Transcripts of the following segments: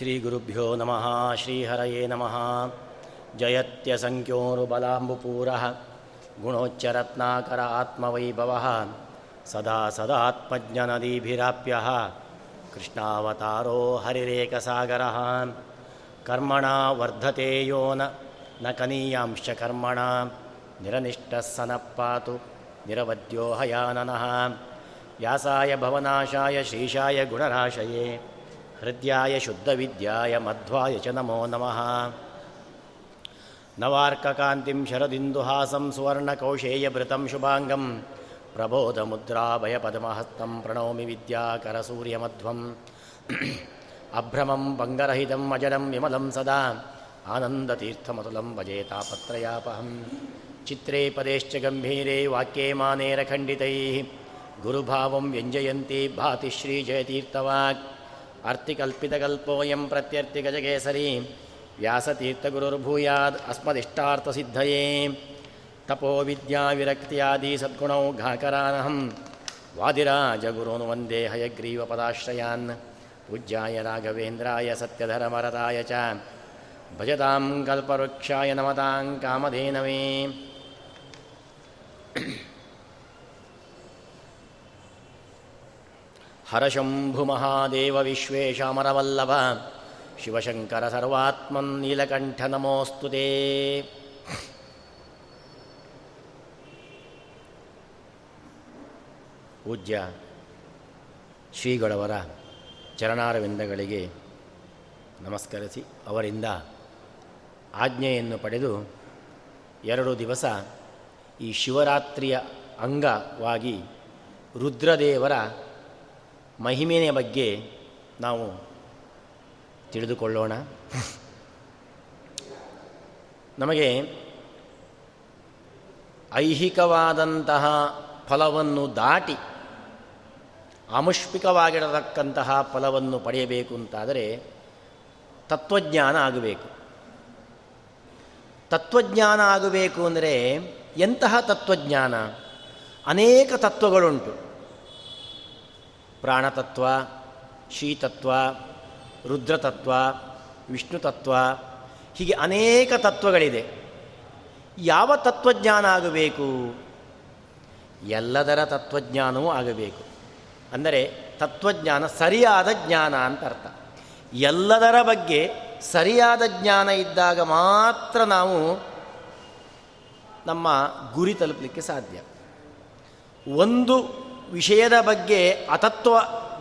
श्रीगुरुभ्यो नमः श्रीहरये नमः जयत्यसङ्ख्योरुबलाम्बुपूरः गुणोच्चरत्नाकर आत्मवैभवः सदा सदात्मज्ञनदीभिराप्यः कृष्णावतारो हरिरेकसागरः कर्मणा वर्धते यो न न कनीयांश्च कर्मणा निरनिष्टः स नः पातु निरवद्यो हयाननः व्यासाय भवनाशाय श्रीशाय गुणराशये ಹೃದಯಾಯ ಶುದ್ಧವಿದ್ಯಾಯ ಮಧ್ವಾಯ ಚ ನಮೋ ನಮಃ. ನವಾರ್ಕಕಾಂತಿಂ ಶರದಿಂದುಹಾಸಂ ಸುವರ್ಣಕೌಶೇಯಭೃತಂ ಶುಭಾಂಗಂ. ಪ್ರಬೋಧಮುದ್ರಾಭಯಪದ್ಮಹಸ್తం ಪ್ರಣೌಮಿ ವಿದ್ಯಾಕರಸೂರ್ಯಮಧ್ವಂ. ಅಭ್ರಮಂ ಪङ्ಗರಹಿತಂ ಅಜರಂ ವಿಮಲಂ ಸದಾ. ಆನಂದತೀರ್ಥಮತುಲಂ ಭಜೇತಾಪತ್ರಯಾಪಹಂ ಚಿತ್ರೇ ಪದೇಶ್ಚ ಗಂಭೀರೇ ವಾಕ್ಯೇ ಮಾನೇರಖಂಡಿತೈ ಗುರುಭಾವಂ ವ್ಯಂಜಯಂತಿ ಭಾತಿ ಶ್ರೀಜಯತೀರ್ಥವಾಕ್ ಅರ್ತಿಕಲ್ಪಿತಕಲ್ಪೋಯಂ ಪ್ರತ್ಯರ್ಥಿ ಗಜಗೇಸರಿ ವ್ಯಾಸತೀರ್ಥಗುರುರ್ಭೂಯಾದ್ ಅಸ್ಮದಿಷ್ಟಾರ್ಥಸಿದ್ಧಯೇ ತಪೋ ವಿದ್ಯಾವಿರಕ್ತಿಯಾದಿ ಸದ್ಗುಣೌ ಘಾಕರಾನಹಂ ವಾದಿರಾಜಗುರುನು ವಂದೇ ಹಯಗ್ರೀವಪದಾಶ್ರಯಾನ್ ಪೂಜ್ಯಾಯ ರಾಘವೇಂದ್ರಾಯ ಸತ್ಯಧರಮರದಾಯ ಚ ಭಜತಾಂ ಕಲ್ಪವೃಕ್ಷಾಯ ನಮತಾಂ ಕಾಮಧೇನವೇ ಹರಶಂಭು ಮಹಾದೇವ ವಿಶ್ವೇಶ ವಿಶ್ವೇಶಾಮರವಲ್ಲಭ ಶಿವಶಂಕರ ಸರ್ವಾತ್ಮನ್ ನೀಲಕಂಠ ನಮೋಸ್ತು ತೇ. ಪೂಜ್ಯ ಶ್ರೀಗಳವರ ಚರಣಾರವಿಂದಗಳಿಗೆ ನಮಸ್ಕರಿಸಿ ಅವರಿಂದ ಆಜ್ಞೆಯನ್ನು ಪಡೆದು ಎರಡು ದಿವಸ ಈ ಶಿವರಾತ್ರಿಯ ಅಂಗವಾಗಿ ರುದ್ರದೇವರ ಮಹಿಮೆಯ ಬಗ್ಗೆ ನಾವು ತಿಳಿದುಕೊಳ್ಳೋಣ. ನಮಗೆ ಐಹಿಕವಾದಂತಹ ಫಲವನ್ನು ದಾಟಿ ಆಮುಷ್ಪಿಕವಾಗಿರತಕ್ಕಂತಹ ಫಲವನ್ನು ಪಡೆಯಬೇಕು ಅಂತಾದರೆ ತತ್ವಜ್ಞಾನ ಆಗಬೇಕು. ತತ್ವಜ್ಞಾನ ಆಗಬೇಕು ಅಂದರೆ ಎಂತಹ ತತ್ವಜ್ಞಾನ? ಅನೇಕ ತತ್ವಗಳುಂಟು. ಪ್ರಾಣತತ್ವ, ಶೀತತ್ವ, ರುದ್ರತತ್ವ ವಿಷ್ಣು ತತ್ವ ಹೀಗೆ ಅನೇಕ ತತ್ವಗಳಿದೆ. ಯಾವ ತತ್ವಜ್ಞಾನ ಆಗಬೇಕು? ಎಲ್ಲದರ ತತ್ವಜ್ಞಾನವೂ ಆಗಬೇಕು. ಅಂದರೆ ತತ್ವಜ್ಞಾನ ಸರಿಯಾದ ಜ್ಞಾನ ಅಂತ ಅರ್ಥ. ಎಲ್ಲದರ ಬಗ್ಗೆ ಸರಿಯಾದ ಜ್ಞಾನ ಇದ್ದಾಗ ಮಾತ್ರ ನಾವು ನಮ್ಮ ಗುರಿ ತಲುಪಲಿಕ್ಕೆ ಸಾಧ್ಯ. ಒಂದು ವಿಷಯದ ಬಗ್ಗೆ ಅತತ್ವ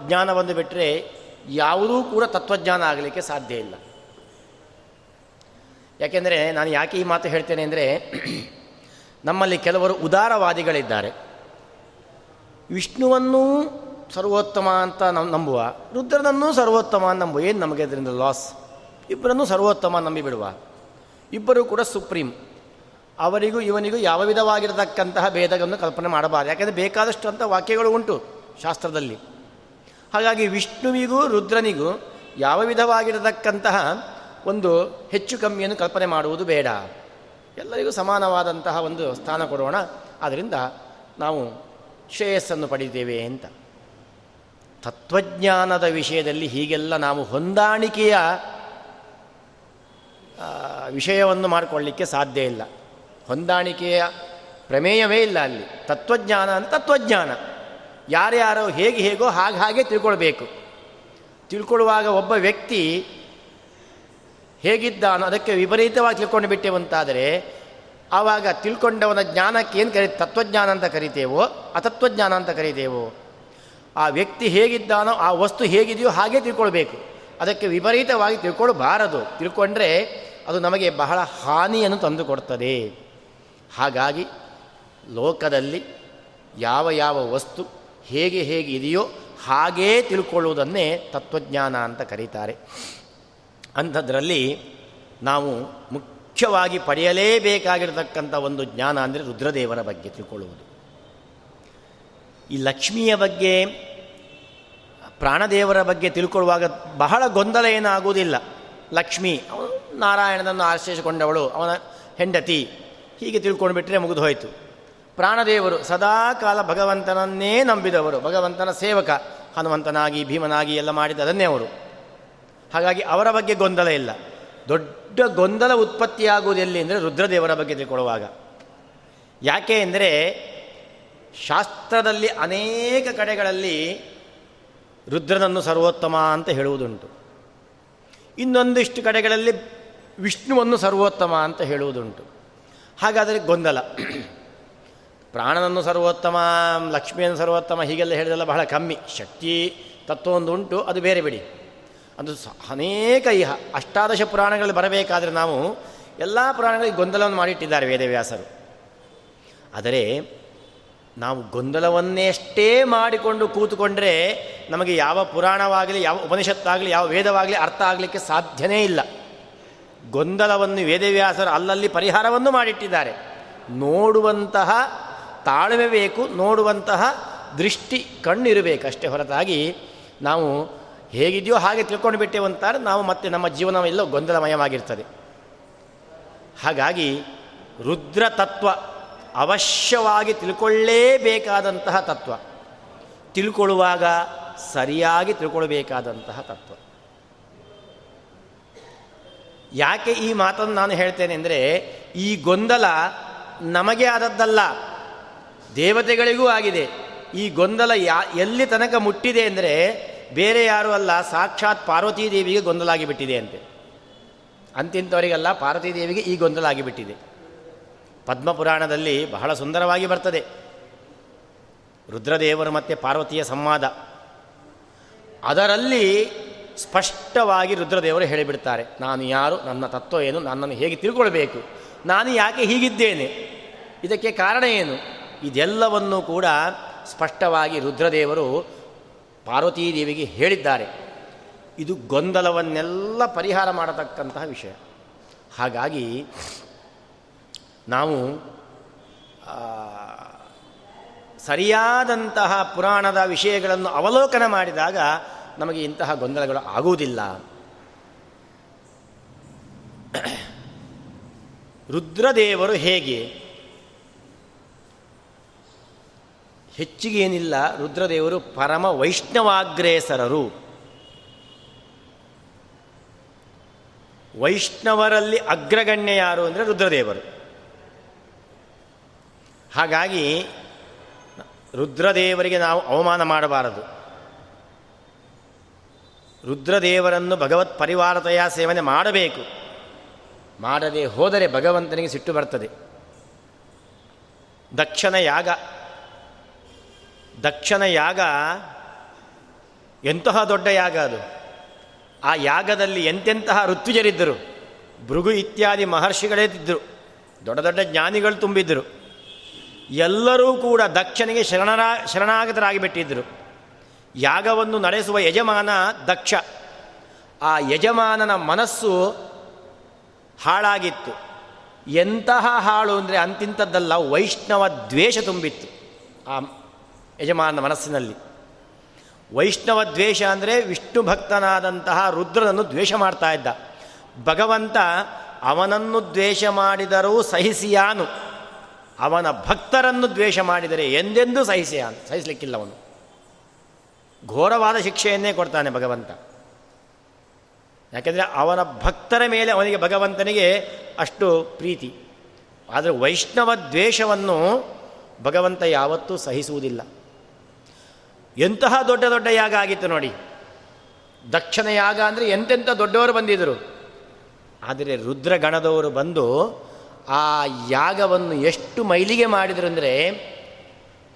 ಜ್ಞಾನವನ್ನು ಬಿಟ್ಟರೆ ಯಾವುದೂ ಕೂಡ ತತ್ವಜ್ಞಾನ ಆಗಲಿಕ್ಕೆ ಸಾಧ್ಯ ಇಲ್ಲ. ಯಾಕೆಂದರೆ ನಾನು ಯಾಕೆ ಈ ಮಾತು ಹೇಳ್ತೇನೆ ಅಂದರೆ ನಮ್ಮಲ್ಲಿ ಕೆಲವರು ಉದಾರವಾದಿಗಳಿದ್ದಾರೆ. ವಿಷ್ಣುವನ್ನೂ ಸರ್ವೋತ್ತಮ ಅಂತ ನಂಬುವ, ರುದ್ರನನ್ನೂ ಸರ್ವೋತ್ತಮ ನಂಬುವ, ಏನು ನಮಗೆ ಅದರಿಂದ ಲಾಸ್ ಇಬ್ಬರನ್ನೂ ಸರ್ವೋತ್ತಮ ನಂಬಿಬಿಡುವ. ಇಬ್ಬರೂ ಕೂಡ ಸುಪ್ರೀಂ. ಅವರಿಗೂ ಇವನಿಗೂ ಯಾವ ವಿಧವಾಗಿರತಕ್ಕಂತಹ ಭೇದಗಳನ್ನು ಕಲ್ಪನೆ ಮಾಡಬಾರದು. ಯಾಕೆಂದರೆ ಬೇಕಾದಷ್ಟು ಅಂತ ವಾಕ್ಯಗಳು ಉಂಟು ಶಾಸ್ತ್ರದಲ್ಲಿ. ಹಾಗಾಗಿ ವಿಷ್ಣುವಿಗೂ ರುದ್ರನಿಗೂ ಯಾವ ವಿಧವಾಗಿರತಕ್ಕಂತಹ ಒಂದು ಹೆಚ್ಚು ಕಮ್ಮಿಯನ್ನು ಕಲ್ಪನೆ ಮಾಡುವುದು ಬೇಡ. ಎಲ್ಲರಿಗೂ ಸಮಾನವಾದಂತಹ ಒಂದು ಸ್ಥಾನ ಕೊಡೋಣ. ಆದ್ದರಿಂದ ನಾವು ಶ್ರೇಯಸ್ಸನ್ನು ಪಡಿತೇವೆ ಅಂತ. ತತ್ವಜ್ಞಾನದ ವಿಷಯದಲ್ಲಿ ಹೀಗೆಲ್ಲ ನಾವು ಹೊಂದಾಣಿಕೆಯ ವಿಷಯವನ್ನು ಮಾಡಿಕೊಳ್ಳಿಕ್ಕೆ ಸಾಧ್ಯ ಇಲ್ಲ. ಹೊಂದಾಣಿಕೆಯ ಪ್ರಮೇಯವೇ ಇಲ್ಲ ಅಲ್ಲಿ. ತತ್ವಜ್ಞಾನ ಅಂತ ತತ್ವಜ್ಞಾನ. ಯಾರ್ಯಾರೋ ಹೇಗೆ ಹೇಗೋ ಹಾಗೆ ಹಾಗೆ ತಿಳ್ಕೊಳ್ಬೇಕು. ತಿಳ್ಕೊಳ್ಳುವಾಗ ಒಬ್ಬ ವ್ಯಕ್ತಿ ಹೇಗಿದ್ದಾನೋ ಅದಕ್ಕೆ ವಿಪರೀತವಾಗಿ ತಿಳ್ಕೊಂಡು ಬಿಟ್ಟೆವಂತಾದರೆ ಆವಾಗ ತಿಳ್ಕೊಂಡವನ ಜ್ಞಾನಕ್ಕೆ ಏನು ಕರಿ, ತತ್ವಜ್ಞಾನ ಅಂತ ಕರಿತೇವೋ, ಅತತ್ವಜ್ಞಾನ ಅಂತ ಕರಿತೇವೋ, ಆ ವ್ಯಕ್ತಿ ಹೇಗಿದ್ದಾನೋ, ಆ ವಸ್ತು ಹೇಗಿದೆಯೋ ಹಾಗೆ ತಿಳ್ಕೊಳ್ಬೇಕು. ಅದಕ್ಕೆ ವಿಪರೀತವಾಗಿ ತಿಳ್ಕೊಳ್ಬಾರದು. ತಿಳ್ಕೊಂಡ್ರೆ ಅದು ನಮಗೆ ಬಹಳ ಹಾನಿಯನ್ನು ತಂದುಕೊಡ್ತದೆ ಹಾಗಾಗಿ ಲೋಕದಲ್ಲಿ ಯಾವ ಯಾವ ವಸ್ತು ಹೇಗೆ ಹೇಗೆ ಇದೆಯೋ ಹಾಗೇ ತಿಳ್ಕೊಳ್ಳುವುದನ್ನೇ ತತ್ವಜ್ಞಾನ ಅಂತ ಕರೀತಾರೆ. ಅಂಥದ್ರಲ್ಲಿ ನಾವು ಮುಖ್ಯವಾಗಿ ಪಡೆಯಲೇಬೇಕಾಗಿರತಕ್ಕಂಥ ಒಂದು ಜ್ಞಾನ ಅಂದರೆ ರುದ್ರದೇವರ ಬಗ್ಗೆ ತಿಳ್ಕೊಳ್ಳುವುದು. ಈ ಲಕ್ಷ್ಮಿಯ ಬಗ್ಗೆ, ಪ್ರಾಣದೇವರ ಬಗ್ಗೆ ತಿಳ್ಕೊಳ್ಳುವಾಗ ಬಹಳ ಗೊಂದಲ ಏನಾಗುವುದಿಲ್ಲ. ಲಕ್ಷ್ಮಿ, ಅವನು ನಾರಾಯಣನನ್ನು ಆಶ್ರಯಿಸಿಕೊಂಡವಳು, ಅವನ ಹೆಂಡತಿ ಹೀಗೆ ತಿಳ್ಕೊಂಡು ಬಿಟ್ಟರೆ ಮುಗಿದು ಹೋಯಿತು. ಪ್ರಾಣದೇವರು ಸದಾ ಕಾಲ ಭಗವಂತನನ್ನೇ ನಂಬಿದವರು. ಭಗವಂತನ ಸೇವಕ, ಹನುಮಂತನಾಗಿ, ಭೀಮನಾಗಿ ಎಲ್ಲ ಮಾಡಿದ ಅದನ್ನೇ ಅವರು. ಹಾಗಾಗಿ ಅವರ ಬಗ್ಗೆ ಗೊಂದಲ ಇಲ್ಲ. ದೊಡ್ಡ ಗೊಂದಲ ಉತ್ಪತ್ತಿಯಾಗುವುದು ಎಲ್ಲಿ ಅಂದರೆ ರುದ್ರದೇವರ ಬಗ್ಗೆ ತಿಳ್ಕೊಳ್ಳುವಾಗ. ಯಾಕೆ ಅಂದರೆ ಶಾಸ್ತ್ರದಲ್ಲಿ ಅನೇಕ ಕಡೆಗಳಲ್ಲಿ ರುದ್ರನನ್ನು ಸರ್ವೋತ್ತಮ ಅಂತ ಹೇಳುವುದುಂಟು. ಇನ್ನೊಂದಿಷ್ಟು ಕಡೆಗಳಲ್ಲಿ ವಿಷ್ಣುವನ್ನು ಸರ್ವೋತ್ತಮ ಅಂತ ಹೇಳುವುದುಂಟು. ಹಾಗಾದರೆ ಗೊಂದಲ. ಪ್ರಾಣನನ್ನು ಸರ್ವೋತ್ತಮ, ಲಕ್ಷ್ಮಿಯನ್ನು ಸರ್ವೋತ್ತಮ, ಹೀಗೆಲ್ಲ ಹೇಳಿದೆಲ್ಲ ಬಹಳ ಕಮ್ಮಿ. ಶಕ್ತಿ, ತತ್ವ ಒಂದು ಉಂಟು, ಅದು ಬೇರೆ ಬಿಡಿ. ಅದು ಅನೇಕ ಇಹ, ಅಷ್ಟಾದಶ ಪುರಾಣಗಳಲ್ಲಿ ಬರಬೇಕಾದರೆ ನಾವು ಎಲ್ಲ ಪುರಾಣಗಳಿಗೆ ಗೊಂದಲವನ್ನು ಮಾಡಿಟ್ಟಿದ್ದಾರೆ ವೇದವ್ಯಾಸರು. ಆದರೆ ನಾವು ಗೊಂದಲವನ್ನೇಷ್ಟೇ ಮಾಡಿಕೊಂಡು ಕೂತುಕೊಂಡರೆ ನಮಗೆ ಯಾವ ಪುರಾಣವಾಗಲಿ, ಯಾವ ಉಪನಿಷತ್ತಾಗಲಿ, ಯಾವ ವೇದವಾಗಲಿ ಅರ್ಥ ಆಗಲಿಕ್ಕೆ ಸಾಧ್ಯನೇ ಇಲ್ಲ. ಗೊಂದಲವನ್ನು ವೇದವ್ಯಾಸರು ಅಲ್ಲಲ್ಲಿ ಪರಿಹಾರವನ್ನು ಮಾಡಿಟ್ಟಿದ್ದಾರೆ. ನೋಡುವಂತಹ ತಾಳ್ಮೆ ಬೇಕು, ನೋಡುವಂತಹ ದೃಷ್ಟಿ ಕಣ್ಣಿರಬೇಕಷ್ಟೇ ಹೊರತಾಗಿ ನಾವು ಹೇಗಿದೆಯೋ ಹಾಗೆ ತಿಳ್ಕೊಂಡು ಬಿಟ್ಟೇವಂತಾರೆ ನಾವು ಮತ್ತೆ ನಮ್ಮ ಜೀವನವೆಲ್ಲ ಗೊಂದಲಮಯವಾಗಿರ್ತದೆ. ಹಾಗಾಗಿ ರುದ್ರ ತತ್ವ ಅವಶ್ಯವಾಗಿ ತಿಳ್ಕೊಳ್ಳೇಬೇಕಾದಂತಹ ತತ್ವ. ತಿಳ್ಕೊಳ್ಳುವಾಗ ಸರಿಯಾಗಿ ತಿಳ್ಕೊಳ್ಬೇಕಾದಂತಹ ತತ್ವ. ಯಾಕೆ ಈ ಮಾತನ್ನು ನಾನು ಹೇಳ್ತೇನೆ ಅಂದರೆ, ಈ ಗೊಂದಲ ನಮಗೆ ಆದದ್ದಲ್ಲ, ದೇವತೆಗಳಿಗೂ ಆಗಿದೆ. ಈ ಗೊಂದಲ ಯಾ, ಎಲ್ಲಿ ತನಕ ಮುಟ್ಟಿದೆ ಅಂದರೆ, ಬೇರೆ ಯಾರೂ ಅಲ್ಲ, ಸಾಕ್ಷಾತ್ ಪಾರ್ವತೀ ದೇವಿಗೆ ಗೊಂದಲ ಆಗಿಬಿಟ್ಟಿದೆ ಅಂತೆ. ಅಂತಿಂಥವರಿಗೆಲ್ಲ ಪಾರ್ವತೀ ದೇವಿಗೆ ಈ ಗೊಂದಲ ಆಗಿಬಿಟ್ಟಿದೆ. ಪದ್ಮಪುರಾಣದಲ್ಲಿ ಬಹಳ ಸುಂದರವಾಗಿ ಬರ್ತದೆ. ರುದ್ರದೇವರು ಮತ್ತು ಪಾರ್ವತಿಯ ಸಂವಾದ. ಅದರಲ್ಲಿ ಸ್ಪಷ್ಟವಾಗಿ ರುದ್ರದೇವರು ಹೇಳಿಬಿಡ್ತಾರೆ, ನಾನು ಯಾರು? ನನ್ನ ತತ್ವ ಏನು? ನನ್ನನ್ನು ಹೇಗೆ ತಿಳ್ಕೊಳ್ಬೇಕು? ನಾನು ಯಾಕೆ ಹೀಗಿದ್ದೇನೆ? ಇದಕ್ಕೆ ಕಾರಣ ಏನು? ಇದೆಲ್ಲವನ್ನು ಕೂಡ ಸ್ಪಷ್ಟವಾಗಿ ರುದ್ರದೇವರು ಪಾರ್ವತೀದೇವಿಗೆ ಹೇಳಿದ್ದಾರೆ. ಇದು ಗೊಂದಲವನ್ನೆಲ್ಲ ಪರಿಹಾರ ಮಾಡತಕ್ಕಂತಹ ವಿಷಯ. ಹಾಗಾಗಿ ನಾವು ಸರಿಯಾದಂತಹ ಪುರಾಣದ ವಿಷಯಗಳನ್ನು ಅವಲೋಕನ ಮಾಡಿದಾಗ ನಮಗೆ ಇಂತಹ ಗೊಂದಲಗಳು ಆಗುವುದಿಲ್ಲ. ರುದ್ರದೇವರು ಹೇಗೆ? ಹೆಚ್ಚಿಗೆ ಏನಿಲ್ಲ ರುದ್ರದೇವರು ಪರಮ ವೈಷ್ಣವಾಗ್ರೇಸರರು. ವೈಷ್ಣವರಲ್ಲಿ ಅಗ್ರಗಣ್ಯ ಯಾರು ಅಂದರೆ ರುದ್ರದೇವರು. ಹಾಗಾಗಿ ರುದ್ರದೇವರಿಗೆ ನಾವು ಅವಮಾನ ಮಾಡಬಾರದು. ರುದ್ರದೇವರನ್ನು ಭಗವತ್ ಪರಿವಾರತೆಯ ಸೇವನೆ ಮಾಡಬೇಕು. ಮಾಡದೆ ಹೋದರೆ ಭಗವಂತನಿಗೆ ಸಿಟ್ಟು ಬರ್ತದೆ. ದಕ್ಷನ ಯಾಗ ದಕ್ಷನ ಯಾಗ ಎಂತಹ ದೊಡ್ಡ ಯಾಗ ಅದು? ಆ ಯಾಗದಲ್ಲಿ ಎಂತೆಂತಹ ಋತ್ವಿಜರಿದ್ದರು ಭೃಗು ಇತ್ಯಾದಿ ಮಹರ್ಷಿಗಳೇ ಇದ್ದರು. ದೊಡ್ಡ ದೊಡ್ಡ ಜ್ಞಾನಿಗಳು ತುಂಬಿದ್ದರು. ಎಲ್ಲರೂ ಕೂಡ ದಕ್ಷನಿಗೆ ಶರಣರ, ಶರಣಾಗತರಾಗಿಬಿಟ್ಟಿದ್ದರು. ಯಾಗವನ್ನು ನಡೆಸುವ ಯಜಮಾನ ದಕ್ಷ. ಆ ಯಜಮಾನನ ಮನಸ್ಸು ಹಾಳಾಗಿತ್ತು. ಎಂತಹ ಹಾಳು ಅಂದರೆ ಅಂತಿಂಥದ್ದಲ್ಲ ವೈಷ್ಣವ ದ್ವೇಷ ತುಂಬಿತ್ತು ಆ ಯಜಮಾನನ ಮನಸ್ಸಿನಲ್ಲಿ. ವೈಷ್ಣವ ದ್ವೇಷ ಅಂದರೆ ವಿಷ್ಣು ಭಕ್ತನಾದಂತಹ ರುದ್ರನನ್ನು ದ್ವೇಷ ಮಾಡ್ತಾ ಇದ್ದ. ಭಗವಂತ ಅವನನ್ನು ದ್ವೇಷ ಮಾಡಿದರೂ ಸಹಿಸಿಯಾನು. ಅವನ ಭಕ್ತರನ್ನು ದ್ವೇಷ ಮಾಡಿದರೆ ಎಂದೆಂದೂ ಸಹಿಸಿಯಾನು ಸಹಿಸಲಿಕ್ಕಿಲ್ಲ ಅವನು ಘೋರವಾದ ಶಿಕ್ಷೆಯನ್ನೇ ಕೊಡ್ತಾನೆ ಭಗವಂತ. ಯಾಕೆಂದರೆ ಅವನ ಭಕ್ತರ ಮೇಲೆ ಅವನಿಗೆ ಭಗವಂತನಿಗೆ ಅಷ್ಟು ಪ್ರೀತಿ. ಆದರೆ ವೈಷ್ಣವ ದ್ವೇಷವನ್ನು ಭಗವಂತ ಯಾವತ್ತೂ ಸಹಿಸುವುದಿಲ್ಲ. ಎಂತಹ ದೊಡ್ಡ ದೊಡ್ಡ ಯಾಗ ಆಗಿತ್ತು ನೋಡಿ. ದಕ್ಷಿಣ ಯಾಗ ಅಂದರೆ ಎಂತೆಂಥ ದೊಡ್ಡವರು ಬಂದಿದ್ದರು ಆದರೆ ರುದ್ರಗಣದವರು ಬಂದು ಆ ಯಾಗವನ್ನು ಎಷ್ಟು ಮೈಲಿಗೆ ಮಾಡಿದರು ಅಂದರೆ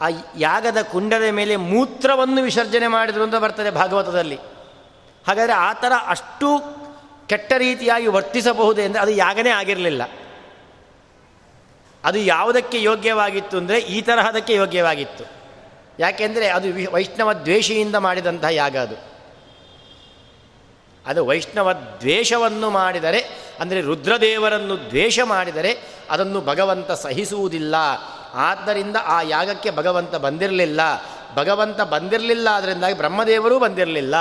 ಆ ಯಾಗದ ಕುಂಡದ ಮೇಲೆ ಮೂತ್ರವನ್ನು ವಿಸರ್ಜನೆ ಮಾಡಿದರು ಅಂತ ಬರ್ತದೆ ಭಾಗವತದಲ್ಲಿ. ಹಾಗಾದರೆ ಆ ಥರ ಅಷ್ಟು ಕೆಟ್ಟ ರೀತಿಯಾಗಿ ವರ್ತಿಸಬಹುದು ಅಂದರೆ ಅದು ಯಾಗನೇ ಆಗಿರಲಿಲ್ಲ. ಅದು ಯಾವುದಕ್ಕೆ ಯೋಗ್ಯವಾಗಿತ್ತು ಅಂದರೆ ಈ ತರಹದಕ್ಕೆ ಯೋಗ್ಯವಾಗಿತ್ತು. ಯಾಕೆಂದರೆ ಅದು ವೈಷ್ಣವ ದ್ವೇಷಿಯಿಂದ ಮಾಡಿದಂತಹ ಯಾಗ ಅದು. ಅದು ವೈಷ್ಣವ ದ್ವೇಷವನ್ನು ಮಾಡಿದರೆ, ಅಂದರೆ ರುದ್ರದೇವರನ್ನು ದ್ವೇಷ ಮಾಡಿದರೆ ಅದನ್ನು ಭಗವಂತ ಸಹಿಸುವುದಿಲ್ಲ. ಆದ್ದರಿಂದ ಆ ಯಾಗಕ್ಕೆ ಭಗವಂತ ಬಂದಿರಲಿಲ್ಲ. ಭಗವಂತ ಬಂದಿರಲಿಲ್ಲ ಅದರಿಂದಾಗಿ ಬ್ರಹ್ಮದೇವರೂ ಬಂದಿರಲಿಲ್ಲ.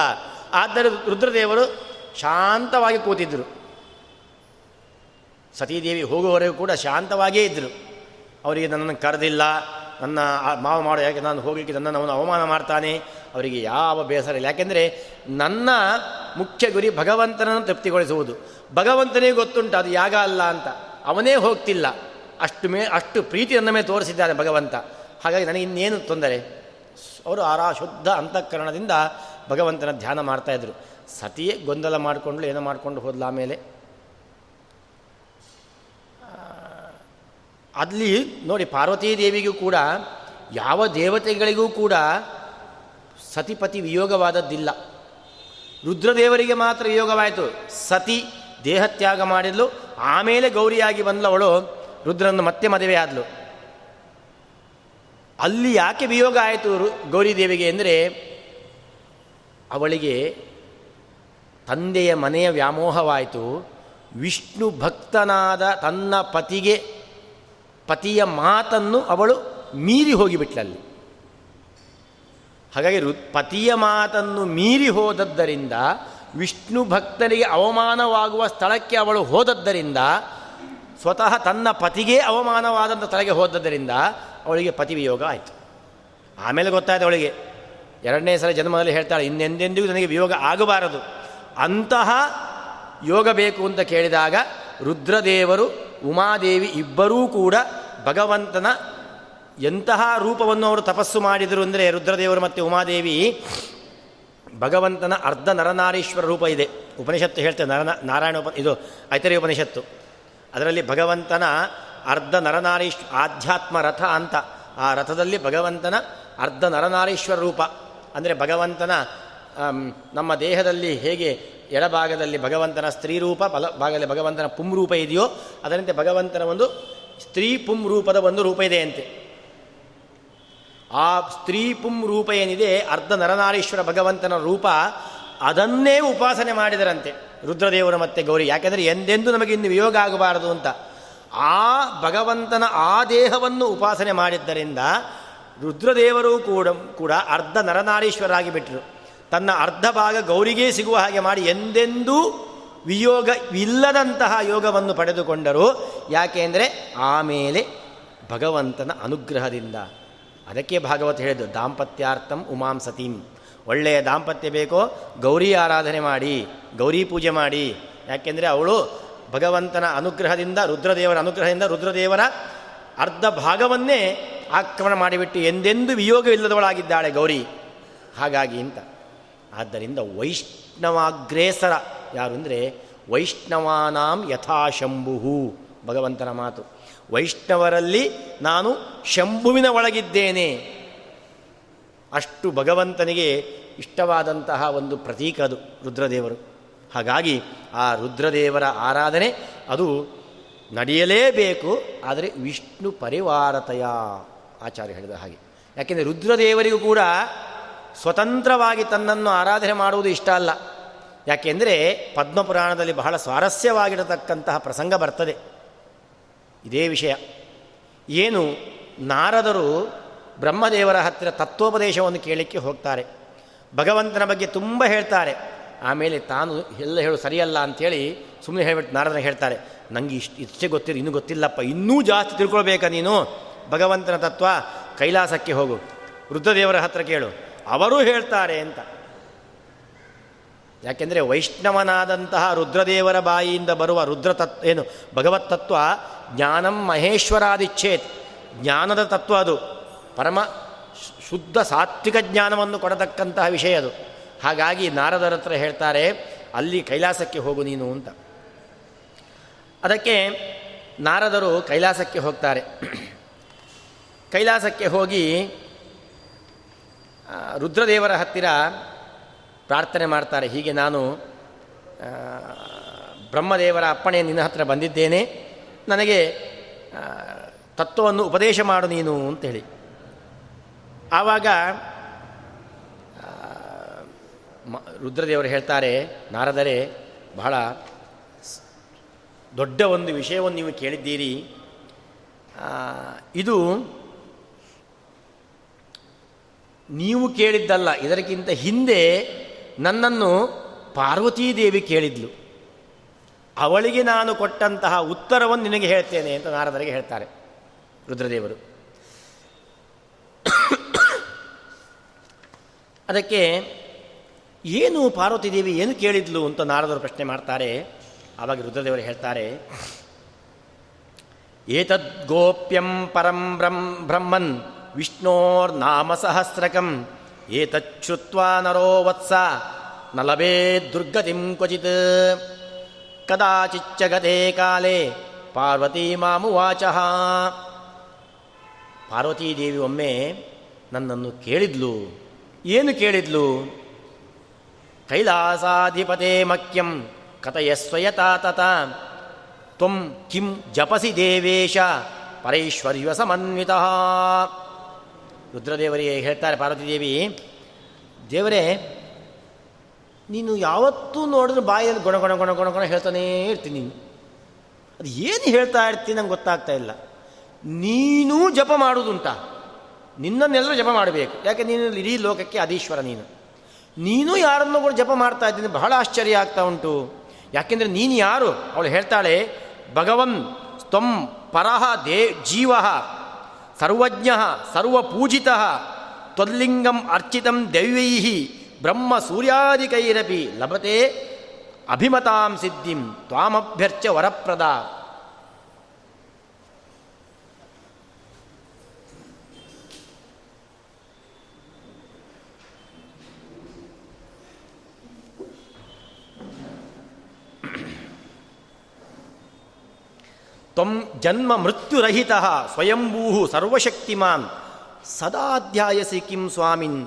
ಆದರೆ ರುದ್ರದೇವರು ಶಾಂತವಾಗಿ ಕೂತಿದ್ದರು ಸತೀದೇವಿ ಹೋಗುವವರೆಗೂ ಕೂಡ ಶಾಂತವಾಗಿಯೇ ಇದ್ದರು ಅವರಿಗೆ ನನ್ನನ್ನು ಕರೆದಿಲ್ಲ. ನನ್ನ ಮಾವ ಮಾಡೋ ಯಾಕೆ ನಾನು ಹೋಗಲಿಕ್ಕೆ ನನ್ನನ್ನು ಅವನು ಅವಮಾನ ಮಾಡ್ತಾನೆ. ಅವರಿಗೆ ಯಾವ ಬೇಸರ ಇಲ್ಲ. ಯಾಕೆಂದರೆ ನನ್ನ ಮುಖ್ಯ ಗುರಿ ಭಗವಂತನನ್ನು ತೃಪ್ತಿಗೊಳಿಸುವುದು. ಭಗವಂತನೇ ಗೊತ್ತುಂಟು, ಅದು ಯಾಗ ಅಲ್ಲ ಅಂತ. ಅವನೇ ಹೋಗ್ತಿಲ್ಲ. ಅಷ್ಟು ಮೇ, ಅಷ್ಟು ಪ್ರೀತಿ ನನ್ನ ಮೇಲೆ ತೋರಿಸಿದ್ದಾನೆ ಭಗವಂತ. ಹಾಗಾಗಿ ನನಗೆ ಇನ್ನೇನು ತೊಂದರೆ? ಅವರು ಆರಾ ಶುದ್ಧ ಅಂತಃಕರಣದಿಂದ ಭಗವಂತನ ಧ್ಯಾನ ಮಾಡ್ತಾಯಿದ್ರು ಸತಿಯೇ ಗೊಂದಲ ಮಾಡಿಕೊಂಡು ಏನೋ ಮಾಡಿಕೊಂಡು ಹೋದ್ಲ ಆಮೇಲೆ. ಅಲ್ಲಿ ನೋಡಿ ಪಾರ್ವತೀ ದೇವಿಗೂ ಕೂಡ, ಯಾವ ದೇವತೆಗಳಿಗೂ ಕೂಡ ಸತಿಪತಿ ವಿಯೋಗವಾದದ್ದಿಲ್ಲ. ರುದ್ರದೇವರಿಗೆ ಮಾತ್ರ ವಿಯೋಗವಾಯಿತು. ಸತಿ ದೇಹತ್ಯಾಗ ಮಾಡಿದ್ಲು, ಆಮೇಲೆ ಗೌರಿಯಾಗಿ ಬಂದವಳು ರುದ್ರನ್ನು ಮತ್ತೆ ಮದುವೆ ಆದಲು. ಅಲ್ಲಿ ಯಾಕೆ ವಿಯೋಗ ಆಯಿತು ಗೌರಿದೇವಿಗೆ ಅಂದರೆ ಅವಳಿಗೆ ತಂದೆಯ ಮನೆಯ ವ್ಯಾಮೋಹವಾಯಿತು. ವಿಷ್ಣು ಭಕ್ತನಾದ ತನ್ನ ಪತಿಗೆ, ಪತಿಯ ಮಾತನ್ನು ಅವಳು ಮೀರಿ ಹೋಗಿಬಿಟ್ಲಲ್ಲಿ ಹಾಗಾಗಿ ರು, ಪತಿಯ ಮಾತನ್ನು ಮೀರಿ ಹೋದದ್ದರಿಂದ, ವಿಷ್ಣು ಭಕ್ತನಿಗೆ ಅವಮಾನವಾಗುವ ಸ್ಥಳಕ್ಕೆ ಅವಳು ಹೋದದ್ದರಿಂದ ಸ್ವತಃ ತನ್ನ ಪತಿಗೆ ಅವಮಾನವಾದಂಥ ತಲೆಗೆ ಹೋದದ್ದರಿಂದ ಅವಳಿಗೆ ಪತಿ ವಿಯೋಗ ಆಯಿತು. ಆಮೇಲೆ ಗೊತ್ತಾಯ್ತು ಅವಳಿಗೆ, ಎರಡನೇ ಸಲ ಜನ್ಮದಲ್ಲಿ ಹೇಳ್ತಾಳೆ, ಇನ್ನೆಂದೆಂದಿಗೂ ನನಗೆ ವಿಯೋಗ ಆಗಬಾರದು. ಅಂತಹ ಯೋಗ ಬೇಕು ಅಂತ ಕೇಳಿದಾಗ ರುದ್ರದೇವರು, ಉಮಾದೇವಿ ಇಬ್ಬರೂ ಕೂಡ ಭಗವಂತನ ಎಂತಹ ರೂಪವನ್ನು ಅವರು ತಪಸ್ಸು ಮಾಡಿದರು ಅಂದರೆ ರುದ್ರದೇವರು ಮತ್ತು ಉಮಾದೇವಿ ಭಗವಂತನ ಅರ್ಧ ನರನಾರೀಶ್ವರ ರೂಪ ಇದೆ. ಉಪನಿಷತ್ತು ಹೇಳ್ತೇವೆ, ನರನ ನಾರಾಯಣ ಉಪ ಇದು ಐತರಿ ಉಪನಿಷತ್ತು. ಅದರಲ್ಲಿ ಭಗವಂತನ ಅರ್ಧ ನರನಾರೀಶ್, ಆಧ್ಯಾತ್ಮ ರಥ ಅಂತ. ಆ ರಥದಲ್ಲಿ ಭಗವಂತನ ಅರ್ಧ ನರನಾರೀಶ್ವರ ರೂಪ. ಅಂದರೆ ಭಗವಂತನ ನಮ್ಮ ದೇಹದಲ್ಲಿ ಹೇಗೆ ಎಡಭಾಗದಲ್ಲಿ ಭಗವಂತನ ಸ್ತ್ರೀ ರೂಪ, ಬಲ ಭಾಗದಲ್ಲಿ ಭಗವಂತನ ರೂಪ ಇದೆಯೋ ಅದರಂತೆ ಭಗವಂತನ ಒಂದು ಸ್ತ್ರೀ ಪುಂ ರೂಪದ ಒಂದು ರೂಪ ಇದೆ ಅಂತೆ. ಆ ಸ್ತ್ರೀ ಪುಂ ರೂಪ ಏನಿದೆ, ಅರ್ಧ ನರನಾರೀಶ್ವರ ಭಗವಂತನ ರೂಪ ಅದನ್ನೇ ಉಪಾಸನೆ ಮಾಡಿದರಂತೆ. ರುದ್ರದೇವರು ಮತ್ತೆ ಗೌರಿ. ಯಾಕೆಂದರೆ ಎಂದೆಂದು ನಮಗೆ ಇನ್ನು ವಿಯೋಗ ಆಗಬಾರದು ಅಂತ. ಆ ಭಗವಂತನ ಆ ದೇಹವನ್ನು ಉಪಾಸನೆ ಮಾಡಿದ್ದರಿಂದ ರುದ್ರದೇವರು ಕೂಡ ಕೂಡ ಅರ್ಧ ನರನಾರೀಶ್ವರಾಗಿ ಬಿಟ್ಟರು ತನ್ನ ಅರ್ಧ ಭಾಗ ಗೌರಿಗೇ ಸಿಗುವ ಹಾಗೆ ಮಾಡಿ ಎಂದೆಂದೂ ವಿಯೋಗ ಇಲ್ಲದಂತಹ ಯೋಗವನ್ನು ಪಡೆದುಕೊಂಡರು. ಯಾಕೆಂದರೆ ಆಮೇಲೆ ಭಗವಂತನ ಅನುಗ್ರಹದಿಂದ. ಅದಕ್ಕೆ ಭಾಗವತ ಹೇಳಿದ್ದು, ದಾಂಪತ್ಯಾರ್ಥಂ ಉಮಾಂ ಸತೀಂ. ಒಳ್ಳೆಯ ದಾಂಪತ್ಯ ಬೇಕೋ, ಗೌರಿ ಆರಾಧನೆ ಮಾಡಿ. ಗೌರಿ ಪೂಜೆ ಮಾಡಿ. ಯಾಕೆಂದರೆ ಅವಳು ಭಗವಂತನ ಅನುಗ್ರಹದಿಂದ, ರುದ್ರದೇವರ ಅನುಗ್ರಹದಿಂದ ರುದ್ರದೇವರ ಅರ್ಧ ಭಾಗವನ್ನೇ ಆಕ್ರಮಣ ಮಾಡಿಬಿಟ್ಟು ಎಂದೆಂದು ವಿಯೋಗವಿಲ್ಲದವಳಾಗಿದ್ದಾಳೆ ಗೌರಿ. ಹಾಗಾಗಿ ಅಂತ. ಆದ್ದರಿಂದ ವೈಷ್ಣವಾಗ್ರೇಸರ ಯಾರು ಅಂದರೆ ವೈಷ್ಣವಾನಾಂ ಯಥಾಶಂಭು ಭಗವಂತನ ಮಾತು. ವೈಷ್ಣವರಲ್ಲಿ ನಾನು ಶಂಭುವಿನ ಒಳಗಿದ್ದೇನೆ. ಅಷ್ಟು ಭಗವಂತನಿಗೆ ಇಷ್ಟವಾದಂತಹ ಒಂದು ಪ್ರತೀಕ ಅದು ರುದ್ರದೇವರು. ಹಾಗಾಗಿ ಆ ರುದ್ರದೇವರ ಆರಾಧನೆ ಅದು ನಡೆಯಲೇಬೇಕು, ಆದರೆ ವಿಷ್ಣು ಪರಿವಾರತೆಯ ಆಚಾರ್ಯ ಹೇಳಿದ ಹಾಗೆ. ಯಾಕೆಂದರೆ ರುದ್ರದೇವರಿಗೂ ಕೂಡ ಸ್ವತಂತ್ರವಾಗಿ ತನ್ನನ್ನು ಆರಾಧನೆ ಮಾಡುವುದು ಇಷ್ಟ ಅಲ್ಲ. ಯಾಕೆಂದರೆ ಪದ್ಮಪುರಾಣದಲ್ಲಿ ಬಹಳ ಸ್ವಾರಸ್ಯವಾಗಿರತಕ್ಕಂತಹ ಪ್ರಸಂಗ ಬರ್ತದೆ. ಇದೇ ವಿಷಯ. ಏನು ನಾರದರು ಬ್ರಹ್ಮದೇವರ ಹತ್ತಿರ ತತ್ವೋಪದೇಶವನ್ನು ಕೇಳಲಿಕ್ಕೆ ಹೋಗ್ತಾರೆ. ಭಗವಂತನ ಬಗ್ಗೆ ತುಂಬ ಹೇಳ್ತಾರೆ. ಆಮೇಲೆ ತಾನು ಎಲ್ಲ ಹೇಳು ಸರಿಯಲ್ಲ ಅಂಥೇಳಿ ಸುಮ್ಮನೆ ಹೇಳ್ಬಿಟ್ಟು ನಾರದನ ಹೇಳ್ತಾರೆ ನನಗೆ ಇಷ್ಟು, ಇಷ್ಟೇ ಗೊತ್ತಿರ, ಇನ್ನೂ ಗೊತ್ತಿಲ್ಲಪ್ಪ, ಇನ್ನೂ ಜಾಸ್ತಿ ತಿಳ್ಕೊಳ್ಬೇಕಾ ನೀನು? ಭಗವಂತನ ತತ್ವ, ಕೈಲಾಸಕ್ಕೆ ಹೋಗು, ವೃದ್ಧದೇವರ ಹತ್ರ ಕೇಳು, ಅವರು ಹೇಳ್ತಾರೆ ಅಂತ. ಯಾಕೆಂದರೆ ವೈಷ್ಣವನಾದಂತಹ ರುದ್ರದೇವರ ಬಾಯಿಯಿಂದ ಬರುವ ರುದ್ರ ತತ್ವ, ಏನು, ಭಗವತ್ ತತ್ವ, ಜ್ಞಾನಂ ಮಹೇಶ್ವರಾದಿಚ್ಛೇತ್, ಜ್ಞಾನದ ತತ್ವ ಅದು, ಪರಮ ಶುದ್ಧ ಸಾತ್ವಿಕ ಜ್ಞಾನವನ್ನು ಕೊಡತಕ್ಕಂತಹ ವಿಷಯ ಅದು. ಹಾಗಾಗಿ ನಾರದರ ಹತ್ರ ಹೇಳ್ತಾರೆ, ಅಲ್ಲಿ ಕೈಲಾಸಕ್ಕೆ ಹೋಗು ನೀನು ಅಂತ. ಅದಕ್ಕೆ ನಾರದರು ಕೈಲಾಸಕ್ಕೆ ಹೋಗ್ತಾರೆ. ಕೈಲಾಸಕ್ಕೆ ಹೋಗಿ ರುದ್ರದೇವರ ಹತ್ತಿರ ಪ್ರಾರ್ಥನೆ ಮಾಡ್ತಾರೆ. ಹೀಗೆ ನಾನು ಬ್ರಹ್ಮದೇವರ ಅಪ್ಪಣೆ ನಿನ್ನ ಹತ್ರ ಬಂದಿದ್ದೇನೆ. ನನಗೆ ತತ್ವವನ್ನು ಉಪದೇಶ ಮಾಡು ನೀನು ಅಂತೇಳಿ. ಆವಾಗ ರುದ್ರದೇವರು ಹೇಳ್ತಾರೆ, ನಾರದರೆ, ಬಹಳ ದೊಡ್ಡ ಒಂದು ವಿಷಯವನ್ನು ನೀವು ಕೇಳಿದ್ದೀರಿ. ಇದು ನೀವು ಕೇಳಿದ್ದಲ್ಲ, ಇದಕ್ಕಿಂತ ಹಿಂದೆ ನನ್ನನ್ನು ಪಾರ್ವತೀದೇವಿ ಕೇಳಿದ್ಲು. ಅವಳಿಗೆ ನಾನು ಕೊಟ್ಟಂತಹ ಉತ್ತರವನ್ನು ನಿನಗೆ ಹೇಳ್ತೇನೆ ಅಂತ ನಾರದರಿಗೆ ಹೇಳ್ತಾರೆ ರುದ್ರದೇವರು. ಅದಕ್ಕೆ ಏನು ಪಾರ್ವತಿ ದೇವಿ ಏನು ಕೇಳಿದ್ಲು ಅಂತ ನಾರದರು ಪ್ರಶ್ನೆ ಮಾಡ್ತಾರೆ. ಆವಾಗ ರುದ್ರದೇವರು ಹೇಳ್ತಾರೆ, ಏತದ್ ಗೋಪ್ಯಂ ಪರಂ ಬ್ರಹ್ಮ, ಬ್ರಹ್ಮನ್ ವಿಷ್ಣೋರ್ನಾಮ ಸಹಸ್ರಕಂ ಏತಚ್ಛುತ್ವಾ ನರೋ ವತ್ಸ ನಲಭೇ ದುರ್ಗತಿಂ ಕ್ವಚಿತ್. ಕದಾಚಿಚ್ಚಗತೆ ಕಾಲೇ ಪಾರ್ವತಿ ಮಾಮುವಾಚ. ಪಾರ್ವತೀದೇವಿ ಒಮ್ಮೆ ನನ್ನನ್ನು ಕೇಳಿದ್ಲು. ಏನು ಕೇಳಿದ್ಲು? ಕೈಲಾಸಾಧಿಪತೆ ಮಕ್ಯಂ, ಕಥಯಸ್ವಯತಾ ತತ ತ್ವಂ ಕಿಂ ಜಪಸಿ ದೇವೇಶ, ಪರೈಶ್ವರ್ಯ ಸಮನ್ವಿತ. ರುದ್ರದೇವರಿಗೆ ಹೇಳ್ತಾರೆ ಪಾರ್ವತಿದೇವಿ, ದೇವರೇ, ನೀನು ಯಾವತ್ತೂ ನೋಡಿದ್ರೆ ಬಾಯಲ್ಲಿ ಗುಣ ಗುಣ ಗುಣ ಗುಣ ಗುಣ ಹೇಳ್ತಾನೇ ಇರ್ತೀನಿ. ನೀನು ಅದು ಏನು ಹೇಳ್ತಾ ಇರ್ತೀನಿ ನಂಗೆ ಗೊತ್ತಾಗ್ತಾ ಇಲ್ಲ. ನೀನೂ ಜಪ ಮಾಡುವುದುಂಟ ನಿನ್ನನ್ನೆಲ್ಲರೂ ಜಪ ಮಾಡಬೇಕು. ಯಾಕೆ ನೀನು ಇಡೀ ಲೋಕಕ್ಕೆ ಅದೀಶ್ವರ ನೀನು. ನೀನು ಯಾರನ್ನು ಕೂಡ ಜಪ ಮಾಡ್ತಾ ಇದ್ದೀನಿ, ಬಹಳ ಆಶ್ಚರ್ಯ ಆಗ್ತಾ ಉಂಟು. ಯಾಕೆಂದರೆ ನೀನು ಯಾರು? ಅವಳು ಹೇಳ್ತಾಳೆ ಭಗವನ್ ತ್ವಂ ಪರಹ ದೇ ಜೀವ, ಸರ್ವಜ್ಞ, ಸರ್ವಪೂಜಿತ ತ್ವಲ್ಲಿಂಗಂ ಅರ್ಚಿತಂ ದೈವೈ ಬ್ರಹ್ಮ ಸೂರ್ಯಾದಿಕೈರಪಿ ಲಭತೆ ಅಭಿಮತಾಂ ಸಿದ್ಧಿಂ, ತ್ವಾಮಭ್ಯರ್ಚ ವರಪ್ರದ. ತ್ವಂ ಜನ್ಮ ಮೃತ್ಯುರಹಿತ ಸ್ವಯಂಭೂ ಸರ್ವಶಕ್ತಿಮಾನ್. ಸದಾಧ್ಯಾಯಸಿ ಕಿಂ ಸ್ವಾಮಿನ್.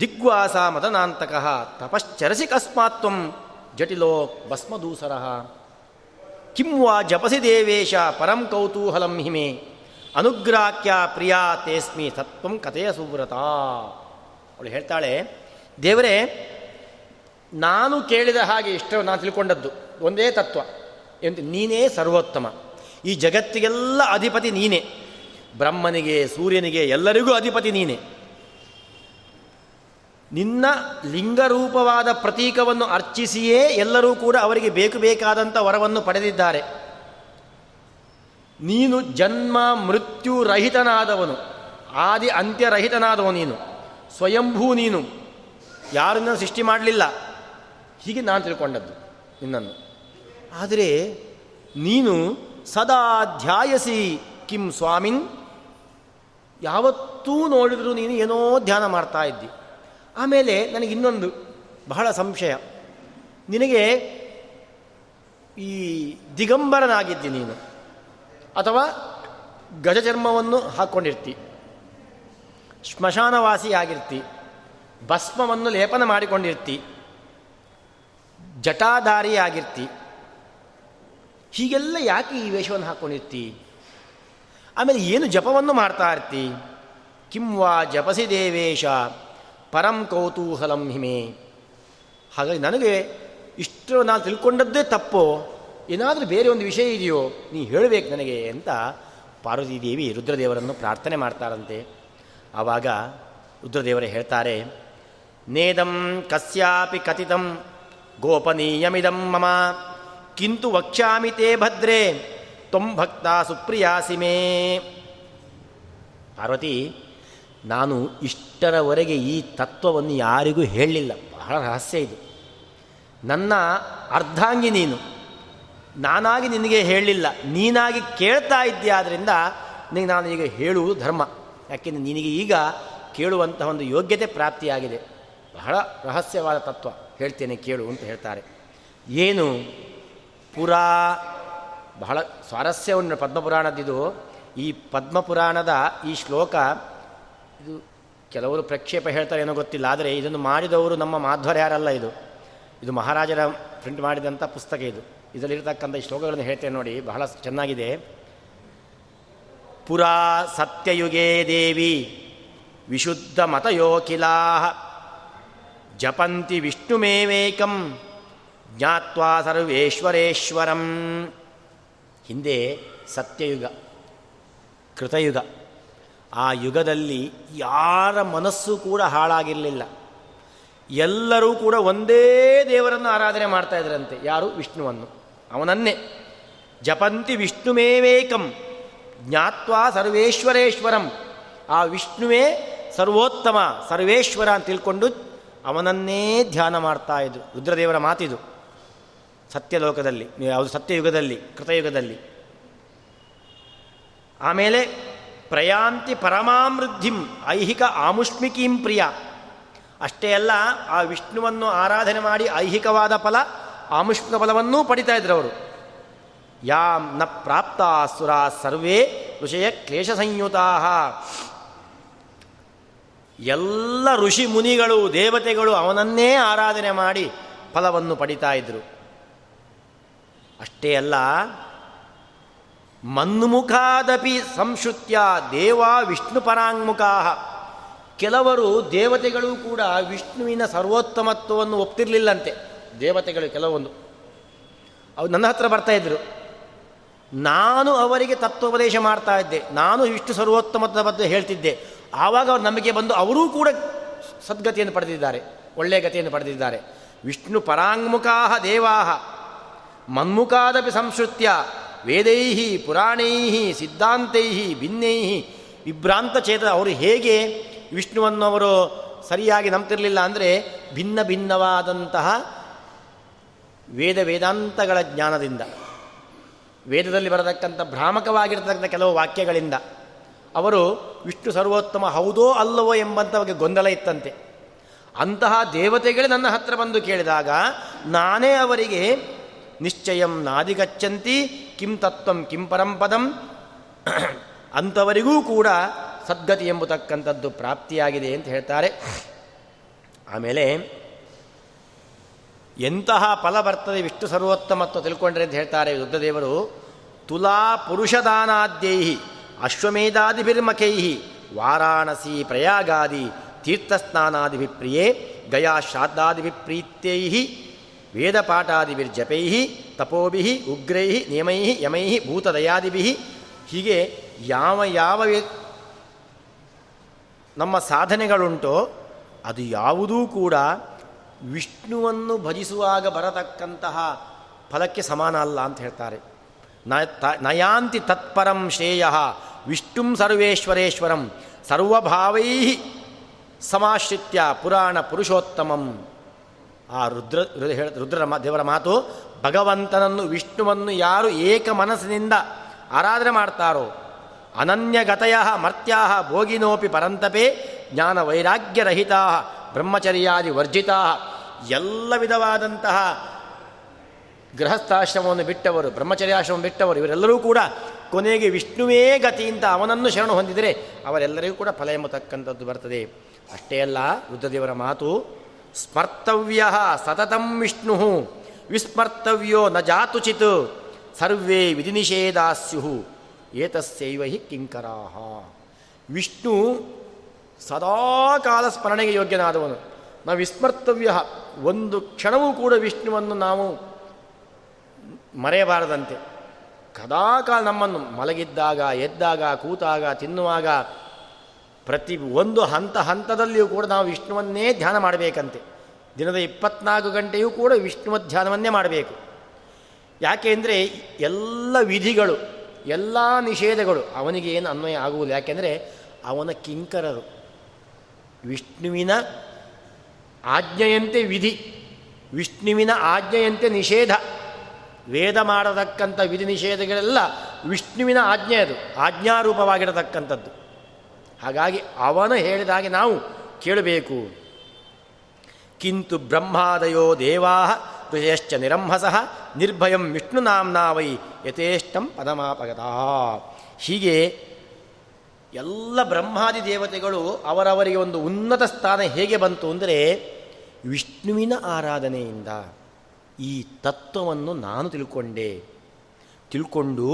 ದಿಗ್ವಾಸ ಮದನಾಂತಕ ತಪಶ್ಚರಸಿ ಕಸ್ಮಾತ್ ತ್ವಂ ಜಟಿಲೋ ಭಸ್ಮದೂಸರ ಕಿಂ ವಾ ಜಪಸಿ ದೇವೇಶ ಪರಂ ಕೌತೂಹಲಂ ಹಿಮೆ. ಅನುಗ್ರಾಕ್ಯ ಪ್ರಿಯಾ ತೇಸ್ಮಿ ಸತ್ವಂ ಕಥೆಯ ಸುವ್ರತ. ಅವಳು ಹೇಳ್ತಾಳೆ, ದೇವರೇ, ನಾನು ಕೇಳಿದ ಹಾಗೆ ಇಷ್ಟು ನಾನು ತಿಳ್ಕೊಂಡದ್ದು, ಒಂದೇ ತತ್ವ. ಎಂತ ನೀನೇ ಸರ್ವೋತ್ತಮ. ಈ ಜಗತ್ತಿಗೆಲ್ಲ ಅಧಿಪತಿ ನೀನೇ. ಬ್ರಹ್ಮನಿಗೆ, ಸೂರ್ಯನಿಗೆ ಎಲ್ಲರಿಗೂ ಅಧಿಪತಿ ನೀನೆ. ನಿನ್ನ ಲಿಂಗರೂಪವಾದ ಪ್ರತೀಕವನ್ನು ಅರ್ಚಿಸಿಯೇ ಎಲ್ಲರೂ ಕೂಡ ಅವರಿಗೆ ಬೇಕು ಬೇಕಾದಂಥ ವರವನ್ನು ಪಡೆದಿದ್ದಾರೆ. ನೀನು ಜನ್ಮ, ಮೃತ್ಯು ರಹಿತನಾದವನು. ಆದಿ ಅಂತ್ಯರಹಿತನಾದವನು ನೀನು. ಸ್ವಯಂಭೂ ನೀನು. ಯಾರನ್ನ ಸೃಷ್ಟಿ ಮಾಡಲಿಲ್ಲ. ಹೀಗೆ ನಾನು ತಿಳ್ಕೊಂಡದ್ದು ನಿನ್ನನ್ನು. ಆದರೆ ನೀನು ಸದಾ ಧ್ಯಾಯಸಿ, ಕಿಂ ಸ್ವಾಮಿನ್. ಯಾವತ್ತೂ ನೋಡಿದರೂ ನೀನು ಏನೋ ಧ್ಯಾನ ಮಾಡ್ತಾ ಇದ್ದಿ. ಆಮೇಲೆ ನನಗೆ ಇನ್ನೊಂದು ಬಹಳ ಸಂಶಯ. ನಿನಗೆ ಈ ದಿಗಂಬರನಾಗಿದ್ದಿ ನೀನು. ಅಥವಾ ಗಜಚರ್ಮವನ್ನು ಹಾಕ್ಕೊಂಡಿರ್ತಿ ಆಗಿರ್ತಿ. ಭಸ್ಮವನ್ನು ಲೇಪನ ಮಾಡಿಕೊಂಡಿರ್ತಿ. ಜಟಾಧಾರಿ ಆಗಿರ್ತಿ. ಹೀಗೆಲ್ಲ ಯಾಕೆ ಈ ವೇಷವನ್ನು ಹಾಕ್ಕೊಂಡಿರ್ತಿ ಆಮೇಲೆ ಏನು ಜಪವನ್ನು ಮಾಡ್ತಾ ಇರ್ತಿ? ಕಿಂವಾ ಜಪಸಿ ದೇವೇಶ, ಪರಂ ಕೌತೂಹಲಂ ಹಿಮೆ. ಹಾಗಾಗಿ ನನಗೆ ಇಷ್ಟು ನಾನು ತಿಳ್ಕೊಂಡದ್ದೇ ತಪ್ಪು. ಏನಾದರೂ ಬೇರೆ ಒಂದು ವಿಷಯ ಇದೆಯೋ ನೀ ಹೇಳಬೇಕು ನನಗೆ ಅಂತ ಪಾರ್ವತೀದೇವಿ ರುದ್ರದೇವರನ್ನು ಪ್ರಾರ್ಥನೆ ಮಾಡ್ತಾರಂತೆ. ಆವಾಗ ರುದ್ರದೇವರೇ ಹೇಳ್ತಾರೆ, ನೇದಂ ಕಸ್ಯಾಪಿ ಕಥಿತಂ ಗೋಪನೀಯಮಿದಂ ಮಮ. ಕಿಂತು ವಕ್ಷ್ಯಾಮಿ ತೇ ಭದ್ರೇ, ತ್ವಂ ಭಕ್ತ ಸುಪ್ರಿಯಾಸಿಮೇ ಪಾರ್ವತಿ, ನಾನು ಇಷ್ಟರವರೆಗೆ ಈ ತತ್ವವನ್ನು ಯಾರಿಗೂ ಹೇಳಲಿಲ್ಲ ಬಹಳ ರಹಸ್ಯ ಇದು. ನನ್ನ ಅರ್ಧಾಂಗಿ ನೀನು. ನಾನಾಗಿ ನಿನಗೆ ಹೇಳಲಿಲ್ಲ ನೀನಾಗಿ ಕೇಳ್ತಾ ಇದ್ದೀಯಾದ್ದರಿಂದ ನಿನಗೆ ನಾನು ಈಗ ಹೇಳುವುದು ಧರ್ಮ. ಯಾಕೆಂದರೆ ನಿನಗೆ ಈಗ ಕೇಳುವಂತಹ ಒಂದು ಯೋಗ್ಯತೆ ಪ್ರಾಪ್ತಿಯಾಗಿದೆ. ಬಹಳ ರಹಸ್ಯವಾದ ತತ್ವ ಹೇಳ್ತೇನೆ ಕೇಳು ಅಂತ ಹೇಳ್ತಾರೆ. ಏನು? ಪುರಾ ಬಹಳ ಸ್ವಾರಸ್ಯ ಉಂಟು ಪದ್ಮಪುರಾಣದಿದು ಈ ಪದ್ಮಪುರಾಣದ ಈ ಶ್ಲೋಕ ಇದು ಕೆಲವರು ಪ್ರಕ್ಷೇಪ ಹೇಳ್ತಾರೆ ಏನೋ ಗೊತ್ತಿಲ್ಲ, ಆದರೆ ಇದನ್ನು ಮಾಡಿದವರು ನಮ್ಮ ಮಾಧ್ವರ್ಯಾರಲ್ಲ ಇದು. ಇದು ಮಹಾರಾಜರ ಪ್ರಿಂಟ್ ಮಾಡಿದಂಥ ಪುಸ್ತಕ ಇದು. ಇದರಲ್ಲಿರ್ತಕ್ಕಂಥ ಈ ಶ್ಲೋಕಗಳನ್ನು ಹೇಳ್ತೇನೆ ನೋಡಿ, ಬಹಳ ಚೆನ್ನಾಗಿದೆ. ಪುರಾ ಸತ್ಯಯುಗೇ ದೇವಿ ವಿಶುದ್ಧ ಮತಯೋಕಿಲಾ ಜಪಂತಿ ವಿಷ್ಣುಮೇವೇಕಂ ಜ್ಞಾತ್ವಾ ಸರ್ವೇಶ್ವರೇಶ್ವರಂ. ಹಿಂದೆ ಸತ್ಯಯುಗ, ಕೃತಯುಗ. ಆ ಯುಗದಲ್ಲಿ ಯಾರ ಮನಸ್ಸು ಕೂಡ ಹಾಳಾಗಿರಲಿಲ್ಲ. ಎಲ್ಲರೂ ಕೂಡ ಒಂದೇ ದೇವರನ್ನು ಆರಾಧನೆ ಮಾಡ್ತಾ ಇದ್ರಂತೆ. ಯಾರು? ವಿಷ್ಣುವನ್ನು. ಅವನನ್ನೇ. ಜಪಂತಿ ವಿಷ್ಣುಮೇವೇಕಂ. ಜ್ಞಾತ್ವಾ ಸರ್ವೇಶ್ವರೇಶ್ವರಂ. ಆ ವಿಷ್ಣುವೇ ಸರ್ವೋತ್ತಮ, ಸರ್ವೇಶ್ವರ ಅಂತ ತಿಳ್ಕೊಂಡು ಅವನನ್ನೇ ಧ್ಯಾನ ಮಾಡ್ತಾ ಇದ್ರು. ರುದ್ರದೇವರ ಮಾತಿದು. ಸತ್ಯಲೋಕದಲ್ಲಿ, ಯಾವುದು ಸತ್ಯಯುಗದಲ್ಲಿ, ಕೃತಯುಗದಲ್ಲಿ. ಆಮೇಲೆ ಪ್ರಯಾಂತಿ ಪರಮಾಮೃದ್ಧಿಂ ಐಹಿಕ ಆಮುಷ್ಮಿಕೀಂ ಪ್ರಿಯ. ಅಷ್ಟೇ ಅಲ್ಲ, ಆ ವಿಷ್ಣುವನ್ನು ಆರಾಧನೆ ಮಾಡಿ ಐಹಿಕವಾದ ಫಲ, ಆಮುಷ್ಮಿಕ ಫಲವನ್ನೂ ಪಡಿತಾ ಇದ್ರು ಅವರು. ಯಾಂ ನ ಪ್ರಾಪ್ತ ಸುರ ಸರ್ವೇ ಋಷಯ ಕ್ಲೇಶ ಸಂಯುತಾ ಎಲ್ಲ ಋಷಿ ಮುನಿಗಳು, ದೇವತೆಗಳು ಅವನನ್ನೇ ಆರಾಧನೆ ಮಾಡಿ ಫಲವನ್ನು ಪಡಿತಾ ಇದ್ರು. ಅಷ್ಟೇ ಅಲ್ಲ, ಮನ್ಮುಖಾದಪಿ ಸಂಶುತ್ಯ ದೇವ ವಿಷ್ಣು ಪರಾಂಗುಖಾ ಕೆಲವರು ದೇವತೆಗಳು ಕೂಡ ವಿಷ್ಣುವಿನ ಸರ್ವೋತ್ತಮತ್ವವನ್ನು ಒಪ್ತಿರಲಿಲ್ಲಂತೆ. ದೇವತೆಗಳು ಕೆಲವೊಂದು. ಅವು ನನ್ನ ಹತ್ರ ಬರ್ತಾ ಇದ್ರು. ನಾನು ಅವರಿಗೆ ತತ್ವೋಪದೇಶ ಮಾಡ್ತಾ ಇದ್ದೆ. ನಾನು ವಿಷ್ಣು ಸರ್ವೋತ್ತಮತ್ವದ ಬಗ್ಗೆ ಹೇಳ್ತಿದ್ದೆ. ಆವಾಗ ಅವ್ರು ನಂಬಿಕೆ ಬಂದು ಅವರೂ ಕೂಡ ಸದ್ಗತಿಯನ್ನು ಪಡೆದಿದ್ದಾರೆ. ಒಳ್ಳೆಯ ಗತಿಯನ್ನು ಪಡೆದಿದ್ದಾರೆ. ವಿಷ್ಣು ಪರಾಂಗ್ಮುಖಾ ದೇವಾಹ. ಮನ್ಮುಖಾದಪಿ ಸಂಶ್ರುತ್ಯ ವೇದೈ ಪುರಾಣೈ ಸಿದ್ಧಾಂತೈ ಭಿನ್ನೈ ವಿಭ್ರಾಂತ ಚೇತ ಅವರು ಹೇಗೆ ವಿಷ್ಣುವನ್ನು ಅವರು ಸರಿಯಾಗಿ ನಂಬ್ತಿರಲಿಲ್ಲ ಅಂದರೆ ಭಿನ್ನ ಭಿನ್ನವಾದಂತಹ ವೇದ ವೇದಾಂತಗಳ ಜ್ಞಾನದಿಂದ, ವೇದದಲ್ಲಿ ಬರತಕ್ಕಂಥ ಭ್ರಾಮಕವಾಗಿರತಕ್ಕಂಥ ಕೆಲವು ವಾಕ್ಯಗಳಿಂದ ಅವರು ವಿಷ್ಣು ಸರ್ವೋತ್ತಮ ಹೌದೋ ಅಲ್ಲವೋ ಎಂಬಂಥ ಬಗ್ಗೆ ಗೊಂದಲ ಇತ್ತಂತೆ. ಅಂತಹ ದೇವತೆಗಳೇ ನನ್ನ ಹತ್ರ ಬಂದು ಕೇಳಿದಾಗ ನಾನೇ ಅವರಿಗೆ ನಿಶ್ಚಯಂ ನಾದಿಗಚ್ಚಂತಿ ಕಿಂ ತತ್ವಂ ಕಿಂ ಪರಂಪದಂ ಅಂಥವರಿಗೂ ಕೂಡ ಸದ್ಗತಿ ಎಂಬತಕ್ಕಂಥದ್ದು ಪ್ರಾಪ್ತಿಯಾಗಿದೆ ಅಂತ ಹೇಳ್ತಾರೆ. ಆಮೇಲೆ, ಎಂತಹ ಫಲ ಬರ್ತದೆ ವಿಷ್ಣು ಸರ್ವೋತ್ತಮತ್ವ ತಿಳ್ಕೊಂಡ್ರೆ ಅಂತ ಹೇಳ್ತಾರೆ ರುದ್ರದೇವರು. ತುಲಾ ಪುರುಷದಾನಾದ್ಯೈ ಅಶ್ವಮೇಧಾದಿಭಿರ್ಮಖೈಹಿ ವಾರಾಣಸಿ ಪ್ರಯಾಗಾದಿ, ತೀರ್ಥಸ್ನಾನಾದಿಭಿಪ್ರಿಯೇ, ಗಯಾ ಶ್ರಾದ್ದಾದಿಭಿಪ್ರೀತ್ಯೈ ವೇದಪಾಠಾದಿಭಿರ್ಜಪೈ ತಪೋಭಿ ಉಗ್ರೈ ನಿಯಮೈ ಯಮೈ ಭೂತದಯಾದಿಭಿ. ಹೀಗೆ ಯಾವ ಯಾವ ನಮ್ಮ ಸಾಧನೆಗಳುಂಟೋ ಅದು ಯಾವುದೂ ಕೂಡ ವಿಷ್ಣುವನ್ನು ಭಜಿಸುವಾಗ ಬರತಕ್ಕಂತಹ ಫಲಕ್ಕೆ ಸಮಾನ ಅಲ್ಲ ಅಂತ ಹೇಳ್ತಾರೆ. ನಯಾಂತಿ ತತ್ಪರಂ ಶ್ರೇಯ ವಿಷ್ಣುಂ ಸರ್ವೇಶ್ವರೇಶ್ವರಂ ಸರ್ವಭಾವೈ ಸಮಾಶ್ರಿತ್ಯ ಪುರಾಣ ಪುರುಷೋತ್ತಮಂ. ಆ ರುದ್ರ ರುದ್ರ ದೇವರ ಮಾತು, ಭಗವಂತನನ್ನು, ವಿಷ್ಣುವನ್ನು ಯಾರು ಏಕ ಮನಸ್ಸಿನಿಂದ ಆರಾಧನೆ ಮಾಡ್ತಾರೋ ಅನನ್ಯಗತಯ ಮರ್ತ್ಯಾ ಭೋಗಿನೋಪಿ ಪರಂತಪೇ, ಜ್ಞಾನ ವೈರಾಗ್ಯರಹಿತಾ ಬ್ರಹ್ಮಚರ್ಯಾದಿ ವರ್ಜಿತಾ ಎಲ್ಲ ವಿಧವಾದಂತಹ ಗೃಹಸ್ಥಾಶ್ರಮವನ್ನು ಬಿಟ್ಟವರು ಬ್ರಹ್ಮಚರ್ಯಾಶ್ರಮ ಬಿಟ್ಟವರು, ಇವರೆಲ್ಲರೂ ಕೂಡ ಕೊನೆಗೆ ವಿಷ್ಣುವೇ ಗತಿಯಿಂದ ಅವನನ್ನು ಶರಣು ಹೊಂದಿದರೆ ಅವರೆಲ್ಲರಿಗೂ ಕೂಡ ಫಲ ಎಂಬತಕ್ಕಂಥದ್ದು ಬರ್ತದೆ. ಅಷ್ಟೇ ಅಲ್ಲ, ರುದ್ರದೇವರ ಮಾತು ಸ್ಮರ್ತವ್ಯ ಸತತಂ ವಿಷ್ಣು, ವಿಸ್ಮರ್ತವ್ಯೋ ನ ಜಾತುಚಿತ್, ಸರ್ವೇ ವಿಧಿನಿಷೇಧಾಸ್ಯು ಏತಸೈವ ಹಿ ಕಿಂಕರಾಹ. ವಿಷ್ಣು ಸದಾಕಾಲ ಸ್ಮರಣೆಗೆ ಯೋಗ್ಯನಾದವನು. ನಾವು ವಿಸ್ಮರ್ತವ್ಯ ಒಂದು ಕ್ಷಣವೂ ಕೂಡ ವಿಷ್ಣುವನ್ನು ನಾವು ಮರೆಯಬಾರದಂತೆ. ಕದಾಕಾಲ ನಮ್ಮನ್ನು ಮಲಗಿದ್ದಾಗ, ಎದ್ದಾಗ, ಕೂತಾಗ, ತಿನ್ನುವಾಗ ಪ್ರತಿ ಒಂದು ಹಂತ ಹಂತದಲ್ಲಿಯೂ ಕೂಡ ನಾವು ವಿಷ್ಣುವನ್ನೇ ಧ್ಯಾನ ಮಾಡಬೇಕಂತೆ. ದಿನದ ಇಪ್ಪತ್ನಾಲ್ಕು ಗಂಟೆಯೂ ಕೂಡ ವಿಷ್ಣುವ ಧ್ಯಾನವನ್ನೇ ಮಾಡಬೇಕು. ಯಾಕೆ ಅಂದರೆ ಎಲ್ಲ ವಿಧಿಗಳು, ಎಲ್ಲ ನಿಷೇಧಗಳು ಅವನಿಗೆ ಏನು ಅನ್ವಯ ಆಗುವುದಿಲ್ಲ. ಯಾಕೆಂದರೆ ಅವನ ಕಿಂಕರರು. ವಿಷ್ಣುವಿನ ಆಜ್ಞೆಯಂತೆ ವಿಧಿ, ವಿಷ್ಣುವಿನ ಆಜ್ಞೆಯಂತೆ ನಿಷೇಧ. ವೇದ ಮಾಡತಕ್ಕಂಥ ವಿಧಿ ನಿಷೇಧಗಳೆಲ್ಲ ವಿಷ್ಣುವಿನ ಆಜ್ಞೆ ಅದು, ಆಜ್ಞಾರೂಪವಾಗಿರತಕ್ಕಂಥದ್ದು. ಹಾಗಾಗಿ ಅವನು ಹೇಳಿದಾಗೆ ನಾವು ಕೇಳಬೇಕು. ಕಿಂತು ಬ್ರಹ್ಮಾದಯೋ ದೇವಾ ಋಷಯಶ್ಚ ನಿರಂಹಸಃ ನಿರ್ಭಯಂ ವಿಷ್ಣು ನಾಂನಾ ವೈ ಯಥೇಷ್ಟಂ ಪದಮಾಪಗತ. ಹೀಗೆ ಎಲ್ಲ ಬ್ರಹ್ಮಾದಿ ದೇವತೆಗಳು ಅವರವರಿಗೆ ಒಂದು ಉನ್ನತ ಸ್ಥಾನ ಹೇಗೆ ಬಂತು ಅಂದರೆ ವಿಷ್ಣುವಿನ ಆರಾಧನೆಯಿಂದ ಈ ತತ್ವವನ್ನು ನಾನು ತಿಳ್ಕೊಂಡೆ. ತಿಳ್ಕೊಂಡು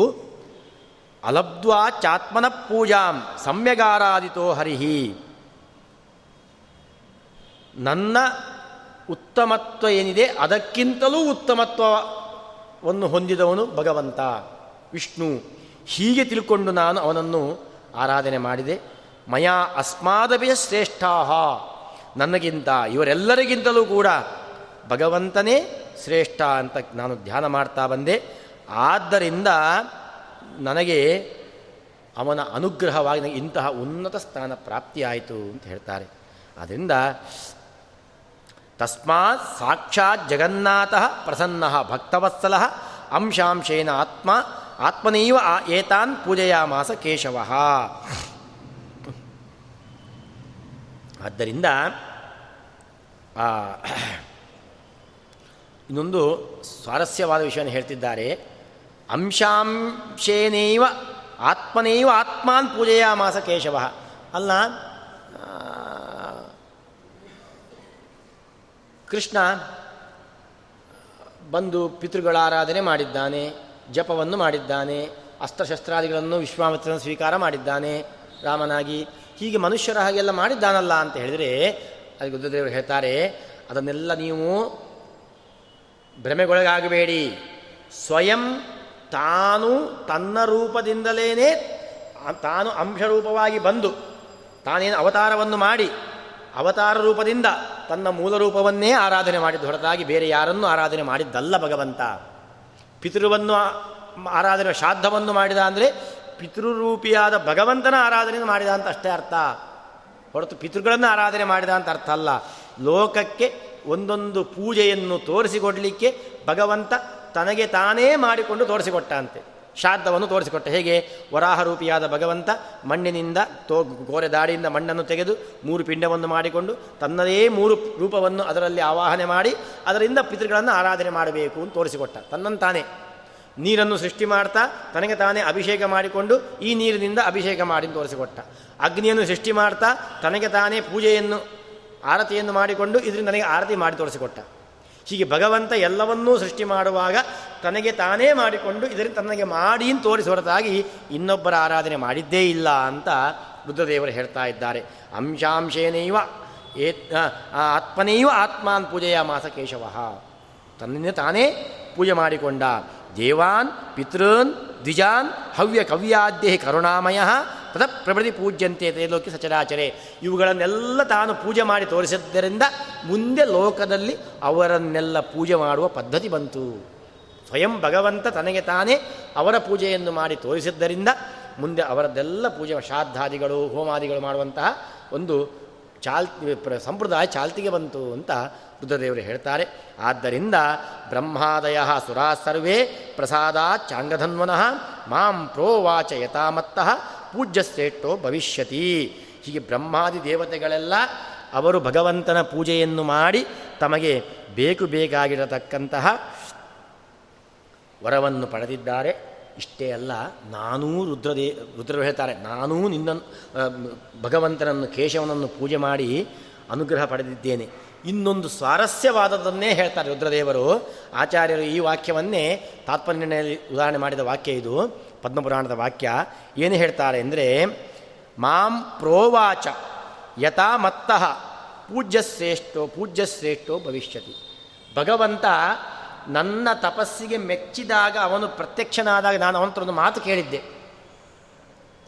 ಅಲಬ್ಧ್ವಾ ಚಾತ್ಮನ ಪೂಜಾಂ, ಸಮ್ಯಗಾರಾದಿತೋ ಹರಿಹಿ. ನನ್ನ ಉತ್ತಮತ್ವ ಏನಿದೆ ಅದಕ್ಕಿಂತಲೂ ಉತ್ತಮತ್ವವನ್ನು ಹೊಂದಿದವನು ಭಗವಂತ, ವಿಷ್ಣು. ಹೀಗೆ ತಿಳ್ಕೊಂಡು ನಾನು ಅವನನ್ನು ಆರಾಧನೆ ಮಾಡಿದೆ. ಮಯಾ ಅಸ್ಮಾದವೇ ಶ್ರೇಷ್ಠಾ ನನಗಿಂತ ಇವರೆಲ್ಲರಿಗಿಂತಲೂ ಕೂಡ ಭಗವಂತನೇ ಶ್ರೇಷ್ಠ ಅಂತ ನಾನು ಧ್ಯಾನ ಮಾಡ್ತಾ ಬಂದೆ. ಆದ್ದರಿಂದ ನನಗೆ ಅವನ ಅನುಗ್ರಹವಾಗಿ ನನಗೆ ಇಂತಹ ಉನ್ನತ ಸ್ಥಾನ ಪ್ರಾಪ್ತಿಯಾಯಿತು ಅಂತ ಹೇಳ್ತಾರೆ. ಆದ್ದರಿಂದ ತಸ್ಮಾತ್ ಸಾಕ್ಷಾತ್ ಜಗನ್ನಾಥ ಪ್ರಸನ್ನ ಭಕ್ತವತ್ಸಲ ಅಂಶಾಂಶೇನ ಆತ್ಮ ಆತ್ಮನೈವ ಏತಾನ್ ಪೂಜೆಯಾಮಾಸ ಕೇಶವ. ಆದ್ದರಿಂದ ಇನ್ನೊಂದು ಸ್ವಾರಸ್ಯವಾದ ವಿಷಯವನ್ನು ಹೇಳ್ತಿದ್ದಾರೆ. ಅಂಶಾಂಶೇನೈವ ಆತ್ಮನೇವ ಆತ್ಮಾನ್ ಪೂಜೆಯಾಮಾಸ ಕೇಶವ. ಅಲ್ಲ ಕೃಷ್ಣ ಬಂದು ಪಿತೃಗಳ ಆರಾಧನೆ ಮಾಡಿದ್ದಾನೆ, ಜಪವನ್ನು ಮಾಡಿದ್ದಾನೆ, ಅಸ್ತ್ರಶಸ್ತ್ರಾದಿಗಳನ್ನು ವಿಶ್ವಾಮಿತ್ರನ ಸ್ವೀಕಾರ ಮಾಡಿದ್ದಾನೆ, ರಾಮನಾಗಿ. ಹೀಗೆ ಮನುಷ್ಯರ ಹಾಗೆಲ್ಲ ಮಾಡಿದ್ದಾನಲ್ಲ ಅಂತ ಹೇಳಿದರೆ, ಅಲ್ಲಿ ಬುದ್ಧದೇವರು ಹೇಳ್ತಾರೆ, ಅದನ್ನೆಲ್ಲ ನೀವು ಭ್ರಮೆಗೊಳಗಾಗಬೇಡಿ. ಸ್ವಯಂ ತಾನು ತನ್ನ ರೂಪದಿಂದಲೇ ತಾನು ಅಂಶರೂಪವಾಗಿ ಬಂದು ತಾನೇನು ಅವತಾರವನ್ನು ಮಾಡಿ ಅವತಾರ ರೂಪದಿಂದ ತನ್ನ ಮೂಲ ರೂಪವನ್ನೇ ಆರಾಧನೆ ಮಾಡಿದ್ದು ಹೊರತಾಗಿ ಬೇರೆ ಯಾರನ್ನು ಆರಾಧನೆ ಮಾಡಿದ್ದಲ್ಲ ಭಗವಂತ. ಪಿತೃವನ್ನು ಆರಾಧನೆ ಶ್ರಾದ್ದವನ್ನು ಮಾಡಿದ ಅಂದರೆ ಪಿತೃರೂಪಿಯಾದ ಭಗವಂತನ ಆರಾಧನೆ ಮಾಡಿದ ಅಂತ ಅಷ್ಟೇ ಅರ್ಥ. ಹೊರತು ಪಿತೃಗಳನ್ನು ಆರಾಧನೆ ಮಾಡಿದ ಅಂತ ಅರ್ಥ ಅಲ್ಲ. ಲೋಕಕ್ಕೆ ಒಂದೊಂದು ಪೂಜೆಯನ್ನು ತೋರಿಸಿಕೊಡಲಿಕ್ಕೆ ಭಗವಂತ ತನಗೆ ತಾನೇ ಮಾಡಿಕೊಂಡು ತೋರಿಸಿಕೊಟ್ಟಂತೆ. ಶ್ರಾದ್ದವನ್ನು ತೋರಿಸಿಕೊಟ್ಟ. ಹೇಗೆ? ವರಾಹರೂಪಿಯಾದ ಭಗವಂತ ಮಣ್ಣಿನಿಂದ ತೋ ಗೋರೆ ದಾಡಿಯಿಂದ ಮಣ್ಣನ್ನು ತೆಗೆದು ಮೂರು ಪಿಂಡವನ್ನು ಮಾಡಿಕೊಂಡು ತನ್ನದೇ ಮೂರು ರೂಪವನ್ನು ಅದರಲ್ಲಿ ಆವಾಹನೆ ಮಾಡಿ ಅದರಿಂದ ಪಿತೃಗಳನ್ನು ಆರಾಧನೆ ಮಾಡಬೇಕು ಅಂತ ತೋರಿಸಿಕೊಟ್ಟ. ತನ್ನಂತಾನೆ ನೀರನ್ನು ಸೃಷ್ಟಿ ಮಾಡ್ತಾ ತನಗೆ ತಾನೇ ಅಭಿಷೇಕ ಮಾಡಿಕೊಂಡು ಈ ನೀರಿನಿಂದ ಅಭಿಷೇಕ ಮಾಡಿ ತೋರಿಸಿಕೊಟ್ಟ. ಅಗ್ನಿಯನ್ನು ಸೃಷ್ಟಿ ಮಾಡ್ತಾ ತನಗೆ ತಾನೇ ಪೂಜೆಯನ್ನು, ಆರತಿಯನ್ನು ಮಾಡಿಕೊಂಡು ಇದರಿಂದ ನನಗೆ ಆರತಿ ಮಾಡಿ ತೋರಿಸಿಕೊಟ್ಟ. ಹೀಗೆ ಭಗವಂತ ಎಲ್ಲವನ್ನೂ ಸೃಷ್ಟಿ ಮಾಡುವಾಗ ತನಗೆ ತಾನೇ ಮಾಡಿಕೊಂಡು ಇದರಿಂದ ತನಗೆ ಮಾಡಿ ತೋರಿಸಿ ಹೊರತಾಗಿ ಇನ್ನೊಬ್ಬರ ಆರಾಧನೆ ಮಾಡಿದ್ದೇ ಇಲ್ಲ ಅಂತ ಬುದ್ಧದೇವರು ಹೇಳ್ತಾ ಇದ್ದಾರೆ. ಅಂಶಾಂಶೇನೈವ ಏ ಆತ್ಮನೈವ ಆತ್ಮಾನ್ ಪೂಜೆಯ ಮಾಸ ಕೇಶವ ತನ್ನಿಂದ ತಾನೇ ಪೂಜೆ ಮಾಡಿಕೊಂಡ ದೇವಾನ್, ಪಿತೃನ್, ದ್ವಿಜಾನ್, ಹವ್ಯ ಕವ್ಯಾದ್ಯ ಕರುಣಾಮಯ ತದ ಪ್ರಭೃತಿ ಪೂಜ್ಯಂತೆ ತೇಲೋಕಿ ಸಚರಾಚರೆ. ಇವುಗಳನ್ನೆಲ್ಲ ತಾನು ಪೂಜೆ ಮಾಡಿ ತೋರಿಸಿದ್ದರಿಂದ ಮುಂದೆ ಲೋಕದಲ್ಲಿ ಅವರನ್ನೆಲ್ಲ ಪೂಜೆ ಮಾಡುವ ಪದ್ಧತಿ ಬಂತು. ಸ್ವಯಂ ಭಗವಂತ ತನಗೆ ತಾನೇ ಅವರ ಪೂಜೆಯನ್ನು ಮಾಡಿ ತೋರಿಸಿದ್ದರಿಂದ ಮುಂದೆ ಅವರದ್ದೆಲ್ಲ ಪೂಜೆ ಶ್ರಾದ್ದಾದಿಗಳು, ಹೋಮಾದಿಗಳು ಮಾಡುವಂತಹ ಒಂದು ಚಾಲ್ ಸಂಪ್ರದಾಯ ಚಾಲ್ತಿಗೆ ಬಂತು ಅಂತ ರುದ್ರದೇವರು ಹೇಳ್ತಾರೆ. ಆದ್ದರಿಂದ ಬ್ರಹ್ಮಾದಯ ಸುರಾ ಸರ್ವೇ ಪ್ರಸಾದ ಚಾಂಗಧನ್ವನಃ ಮಾಂ ಪ್ರೋವಾಚ ಯಥಾಮತ್ತಃ ಪೂಜ್ಯಶ್ರೇಷ್ಠೋ ಭವಿಷ್ಯತಿ. ಹೀಗೆ ಬ್ರಹ್ಮಾದಿ ದೇವತೆಗಳೆಲ್ಲ ಅವರು ಭಗವಂತನ ಪೂಜೆಯನ್ನು ಮಾಡಿ ತಮಗೆ ಬೇಕು ಬೇಕಾಗಿರತಕ್ಕಂತಹ ವರವನ್ನು ಪಡೆದಿದ್ದಾರೆ. ಇಷ್ಟೇ ಅಲ್ಲ, ನಾನೂ ರುದ್ರದೇ ರುದ್ರರು ಹೇಳ್ತಾರೆ, ನಾನೂ ನಿನ್ನ ಭಗವಂತನನ್ನು, ಕೇಶವನನ್ನು ಪೂಜೆ ಮಾಡಿ ಅನುಗ್ರಹ ಪಡೆದಿದ್ದೇನೆ. ಇನ್ನೊಂದು ಸ್ವಾರಸ್ಯವಾದದನ್ನೇ ಹೇಳ್ತಾರೆ ರುದ್ರದೇವರು. ಆಚಾರ್ಯರು ಈ ವಾಕ್ಯವನ್ನೇ ತಾತ್ಪರ್ಯದಲ್ಲಿ ಉದಾಹರಣೆ ಮಾಡಿದ ವಾಕ್ಯ ಇದು. ಪದ್ಮಪುರಾಣದ ವಾಕ್ಯ ಏನು ಹೇಳ್ತಾರೆ ಅಂದರೆ, ಮಾಂ ಪ್ರೋವಾಚ ಯಥಾ ಮತ್ತಃ ಪೂಜ್ಯಶ್ರೇಷ್ಠೋ ಪೂಜ್ಯಶ್ರೇಷ್ಠೋ ಭವಿಷ್ಯತಿ. ಭಗವಂತ ನನ್ನ ತಪಸ್ಸಿಗೆ ಮೆಚ್ಚಿದಾಗ ಅವನು ಪ್ರತ್ಯಕ್ಷನಾದಾಗ ನಾನು ಅವನತ್ರ ಒಂದು ಮಾತು ಕೇಳಿದ್ದೆ.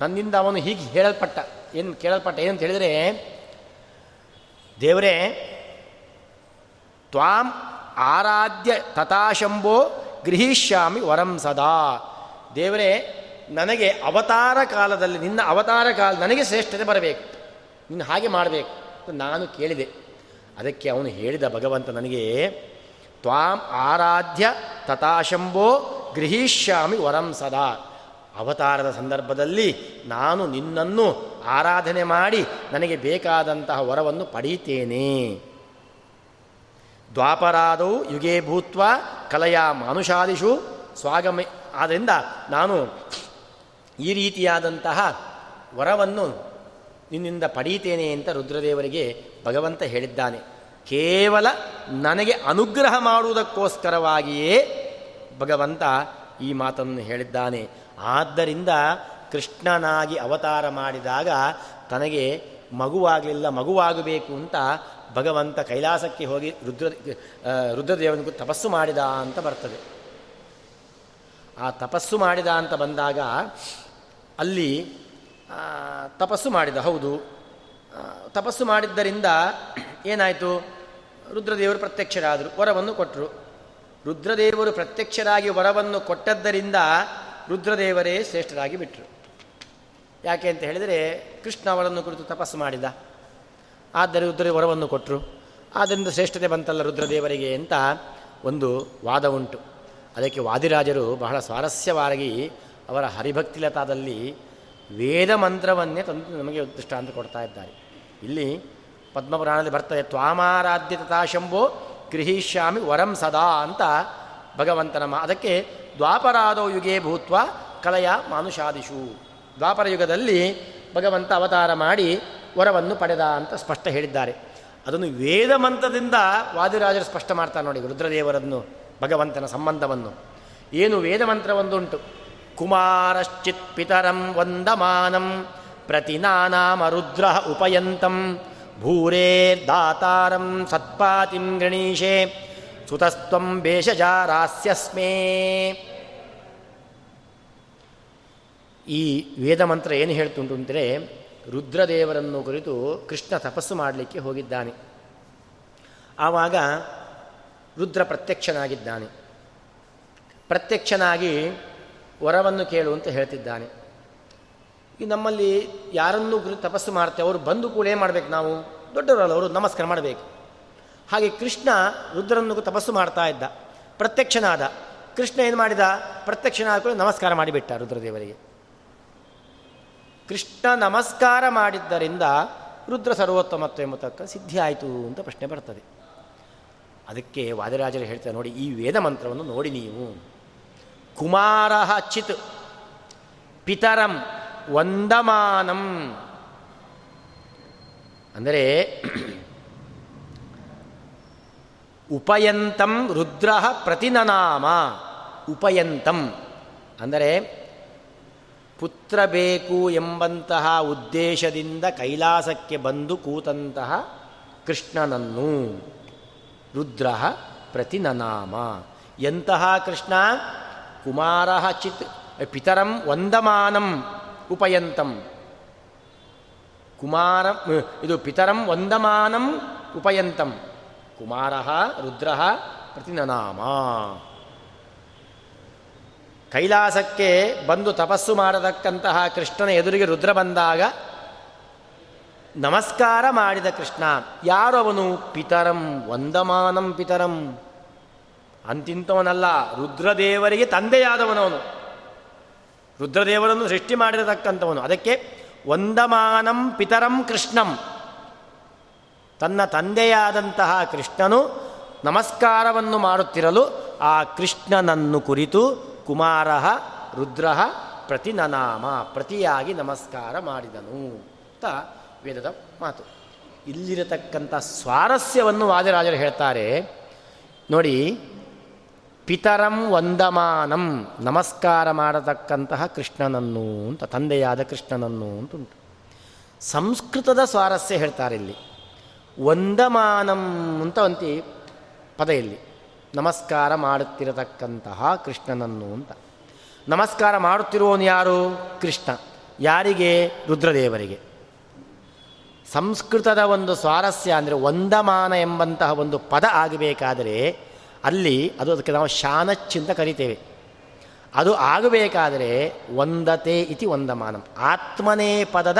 ನನ್ನಿಂದ ಅವನು ಹೀಗೆ ಹೇಳಲ್ಪಟ್ಟ. ಏನು ಕೇಳಲ್ಪಟ್ಟ? ಏನಂತ ಹೇಳಿದರೆ, ದೇವರೇ, ತ್ವಾಂ ಆರಾಧ್ಯ ತಥಾಶಂಭೋ ಗೃಹೀಷ್ಯಾಮಿ ವರಂ ಸದಾ. ದೇವರೇ, ನನಗೆ ಅವತಾರ ಕಾಲದಲ್ಲಿ, ನಿನ್ನ ಅವತಾರ ಕಾಲ ನನಗೆ ಶ್ರೇಷ್ಠತೆ ಬರಬೇಕು. ನಿನ್ನ ಹಾಗೆ ಮಾಡಬೇಕು ನಾನು ಕೇಳಿದೆ. ಅದಕ್ಕೆ ಅವನು ಹೇಳಿದ ಭಗವಂತ ನನಗೆ, ತ್ವಾಂ ಆರಾಧ್ಯ ತಥಾಶಂಭೋ ಗೃಹೀಷ್ಯಾಮಿ ವರಂ ಸದಾ. ಅವತಾರದ ಸಂದರ್ಭದಲ್ಲಿ ನಾನು ನಿನ್ನನ್ನು ಆರಾಧನೆ ಮಾಡಿ ನನಗೆ ಬೇಕಾದಂತಹ ವರವನ್ನು ಪಡೀತೇನೆ ದ್ವಾಪರಾದವು ಯುಗೇ ಭೂತ್ವ ಕಲೆಯ ಮಾನುಷಾದಿಷು ಸ್ವಾಗಮೆ ಆದ್ದರಿಂದ ನಾನು ಈ ರೀತಿಯಾದಂತಹ ವರವನ್ನು ನಿನ್ನಿಂದ ಪಡೀತೇನೆ ಅಂತ ರುದ್ರದೇವರಿಗೆ ಭಗವಂತ ಹೇಳಿದ್ದಾನೆ. ಕೇವಲ ನನಗೆ ಅನುಗ್ರಹ ಮಾಡುವುದಕ್ಕೋಸ್ಕರವಾಗಿಯೇ ಭಗವಂತ ಈ ಮಾತನ್ನು ಹೇಳಿದ್ದಾನೆ. ಆದ್ದರಿಂದ ಕೃಷ್ಣನಾಗಿ ಅವತಾರ ಮಾಡಿದಾಗ ತನಗೆ ಮಗುವಾಗಲಿಲ್ಲ, ಮಗುವಾಗಬೇಕು ಅಂತ ಭಗವಂತ ಕೈಲಾಸಕ್ಕೆ ಹೋಗಿ ರುದ್ರ ರುದ್ರದೇವನಿಗೂ ತಪಸ್ಸು ಮಾಡಿದ ಅಂತ ಬರ್ತದೆ. ಆ ತಪಸ್ಸು ಮಾಡಿದ ಅಂತ ಬಂದಾಗ ಅಲ್ಲಿ ತಪಸ್ಸು ಮಾಡಿದ, ಹೌದು. ತಪಸ್ಸು ಮಾಡಿದ್ದರಿಂದ ಏನಾಯಿತು? ರುದ್ರದೇವರು ಪ್ರತ್ಯಕ್ಷರಾದರು, ವರವನ್ನು ಕೊಟ್ಟರು ರುದ್ರದೇವರು ಪ್ರತ್ಯಕ್ಷರಾಗಿ ವರವನ್ನು ಕೊಟ್ಟದ್ದರಿಂದ ರುದ್ರದೇವರೇ ಶ್ರೇಷ್ಠರಾಗಿ ಬಿಟ್ಟರು ಯಾಕೆ ಅಂತ ಹೇಳಿದರೆ, ಕೃಷ್ಣ ಅವರನ್ನು ಕುರಿತು ತಪಸ್ಸು ಮಾಡಿದ. ಆದರೆ ರುದ್ರ ವರವನ್ನು ಕೊಟ್ಟರು ಆದ್ದರಿಂದ ಶ್ರೇಷ್ಠತೆ ಬಂತಲ್ಲ ರುದ್ರದೇವರಿಗೆ ಅಂತ ಒಂದು ವಾದ ಉಂಟು. ಅದಕ್ಕೆ ವಾದಿರಾಜರು ಬಹಳ ಸ್ವಾರಸ್ಯವಾಗಿ ಅವರ ಹರಿಭಕ್ತಿಲತಾದಲ್ಲಿ ವೇದ ಮಂತ್ರವನ್ನೇ ತಂದು ನಮಗೆ ದೃಷ್ಟಾಂತ ಕೊಡ್ತಾ ಇದ್ದಾರೆ. ಇಲ್ಲಿ ಪದ್ಮಪುರಾಣದಲ್ಲಿ ಬರ್ತದೆ, ತ್ವಾಮಾರಾಧ್ಯ ತಥಾಶಂಭೋ ಗೃಹೀಷ್ಯಾಮಿ ವರಂ ಸದಾ ಅಂತ ಭಗವಂತನ ಮಾ ಅದಕ್ಕೆ ದ್ವಾಪರಾದೋ ಯುಗೇ ಭೂತ್ವ ಕಲೆಯ ಮಾನುಷಾದಿಷು. ದ್ವಾಪರ ಯುಗದಲ್ಲಿ ಭಗವಂತ ಅವತಾರ ಮಾಡಿ ವರವನ್ನು ಪಡೆದ ಅಂತ ಸ್ಪಷ್ಟ ಹೇಳಿದ್ದಾರೆ. ಅದನ್ನು ವೇದ ಮಂತ್ರದಿಂದ ವಾದಿರಾಜರು ಸ್ಪಷ್ಟ ಮಾಡ್ತಾರೆ ನೋಡಿ, ರುದ್ರದೇವರನ್ನು. ಭಗವಂತನ ಸಂಬಂಧವನ್ನು. ಏನು ವೇದಮಂತ್ರ ಒಂದುಂಟು ಕುಮಾರಶ್ಚಿತ್ ಪಿತರಂ ವಂದಮಾನಂ ಪ್ರತಿ ರುದ್ರ ಉಪಯಂತಂ ಭೂರೇ ದಾತಾರಂ ಸತ್ಪಾತಿಂ ಗಣೀಶೆ ಸುತಸ್ತ್ವಂ ಬೇಷಜಾರಾಸ್ಯಸ್ಮೇ. ಈ ವೇದಮಂತ್ರ ಏನು ಹೇಳ್ತುಂಟು ಅಂದರೆ ರುದ್ರದೇವರನ್ನು ಕುರಿತು ಕೃಷ್ಣ ತಪಸ್ಸು ಮಾಡಲಿಕ್ಕೆ ಹೋಗಿದ್ದಾನೆ. ಆವಾಗ ರುದ್ರ ಪ್ರತ್ಯಕ್ಷನಾಗಿದ್ದಾನೆ. ಪ್ರತ್ಯಕ್ಷನಾಗಿ ವರವನ್ನು ಕೇಳು ಅಂತ ಹೇಳ್ತಿದ್ದಾನೆ. ಈ ನಮ್ಮಲ್ಲಿ ಯಾರನ್ನು ಗುರು ತಪಸ್ಸು ಮಾಡ್ತೇವೆ, ಅವರು ಬಂದು ಕೂಡ ಏನು ಮಾಡಬೇಕು ನಾವು? ದೊಡ್ಡವರಲ್ಲ, ಅವರು ನಮಸ್ಕಾರ ಮಾಡಬೇಕು. ಹಾಗೆ ಕೃಷ್ಣ ರುದ್ರನ್ನು ತಪಸ್ಸು ಮಾಡ್ತಾ ಇದ್ದ, ಪ್ರತ್ಯಕ್ಷನಾದ. ಕೃಷ್ಣ ಏನು ಮಾಡಿದ? ಪ್ರತ್ಯಕ್ಷನಾದ ಕೂಡ ನಮಸ್ಕಾರ ಮಾಡಿಬಿಟ್ಟ ರುದ್ರದೇವರಿಗೆ. ಕೃಷ್ಣ ನಮಸ್ಕಾರ ಮಾಡಿದ್ದರಿಂದ ರುದ್ರ ಸರ್ವೋತ್ತಮತ್ವ ಎಂಬತಕ್ಕ ಸಿದ್ಧಿ ಆಯಿತು ಅಂತ ಪ್ರಶ್ನೆ ಬರ್ತದೆ. ಅದಕ್ಕೆ ವಾದಿರಾಜರು ಹೇಳ್ತಾರೆ, ನೋಡಿ ಈ ವೇದ ಮಂತ್ರವನ್ನು ನೋಡಿ ನೀವು. ಕುಮಾರ ಚಿತ್ ಪಿತರಂ ವಂದಮಾನಂ. ಅಂದರೆ ಉಪಯಂತಂ ರುದ್ರ ಪ್ರತಿನನಾಮ. ಉಪಯಂತಂ. ಅಂದರೆ ಪುತ್ರ ಬೇಕು ಎಂಬಂತಹ ಉದ್ದೇಶದಿಂದ ಕೈಲಾಸಕ್ಕೆ ಬಂದು ಕೂತಂತಹ ಕೃಷ್ಣನನ್ನು. ರುದ್ರ ಪ್ರತಿನನಾಮ. ಎಂತಹ ಕೃಷ್ಣ? ಕುಮಾರ ಚಿತ್ ಪಿತರಂ ವಂದಮಾನಂ ಉಪಯಂತಂ. ಕುಮಾರ ಇದು ಪಿತರಂ ವಂದಮಾನಂ ಉಪಯಂತಂ. ಕುಮಾರ ರುದ್ರ ಪ್ರತಿನನಾಮ. ಕೈಲಾಸಕ್ಕೆ ಬಂದು ತಪಸ್ಸು ಮಾಡತಕ್ಕಂತಹ ಕೃಷ್ಣನ ಎದುರಿಗೆ ರುದ್ರ ಬಂದಾಗ ನಮಸ್ಕಾರ ಮಾಡಿದ ಕೃಷ್ಣ, ಯಾರವನು ಪಿತರಂ ವಂದಮಾನಂ ಪಿತರಂ? ಅಂತಿಂತವನಲ್ಲ, ರುದ್ರದೇವರಿಗೆ ತಂದೆಯಾದವನವನು. ರುದ್ರದೇವರನ್ನು ಸೃಷ್ಟಿ ಮಾಡಿರತಕ್ಕಂಥವನು. ಅದಕ್ಕೆ ವಂದಮಾನಂ ಪಿತರಂ ಕೃಷ್ಣಂ. ತನ್ನ ತಂದೆಯಾದಂತಹ ಕೃಷ್ಣನು ನಮಸ್ಕಾರವನ್ನು ಮಾಡುತ್ತಿರಲು ಆ ಕೃಷ್ಣನನ್ನು ಕುರಿತು ಕುಮಾರ, ರುದ್ರ ಪ್ರತಿನನಾಮ, ಪ್ರತಿಯಾಗಿ ನಮಸ್ಕಾರ ಮಾಡಿದನು. ಅಂತ ವೇದದ ಮಾತು. ಇಲ್ಲಿರತಕ್ಕಂಥ ಸ್ವಾರಸ್ಯವನ್ನು ವಾದಿರಾಜರು ಹೇಳ್ತಾರೆ. ನೋಡಿ, ಪಿತರಂ ವಂದಮಾನಂ, ನಮಸ್ಕಾರ ಮಾಡತಕ್ಕಂತಹ ಕೃಷ್ಣನನ್ನು ಅಂತ, ತಂದೆಯಾದ ಕೃಷ್ಣನನ್ನು ಅಂತುಂಟು ಸಂಸ್ಕೃತದ ಸ್ವಾರಸ್ಯ ಹೇಳ್ತಾರೆ ಇಲ್ಲಿ. ವಂದಮಾನಂ ಅಂತ ಅಂತಿ ಪದ ಇಲ್ಲಿ. ನಮಸ್ಕಾರ ಮಾಡುತ್ತಿರತಕ್ಕಂತಹ ಕೃಷ್ಣನನ್ನು ಅಂತ. ನಮಸ್ಕಾರ ಮಾಡುತ್ತಿರುವವನು ಯಾರು? ಕೃಷ್ಣ. ಯಾರಿಗೆ? ರುದ್ರದೇವರಿಗೆ. ಸಂಸ್ಕೃತದ ಒಂದು ಸ್ವಾರಸ್ಯ ಅಂದರೆ ವಂದಮಾನ ಎಂಬಂತಹ ಒಂದು ಪದ ಆಗಬೇಕಾದರೆ ಅಲ್ಲಿ ಅದು ಅದಕ್ಕೆ ನಾವು ಶಾನಚ್ ಅಂತ ಕರಿತೇವೆ. ಅದು ಆಗಬೇಕಾದರೆ ಒಂದತೆ ಇತಿ ವಂದಮಾನಂ ಆತ್ಮನೇ ಪದದ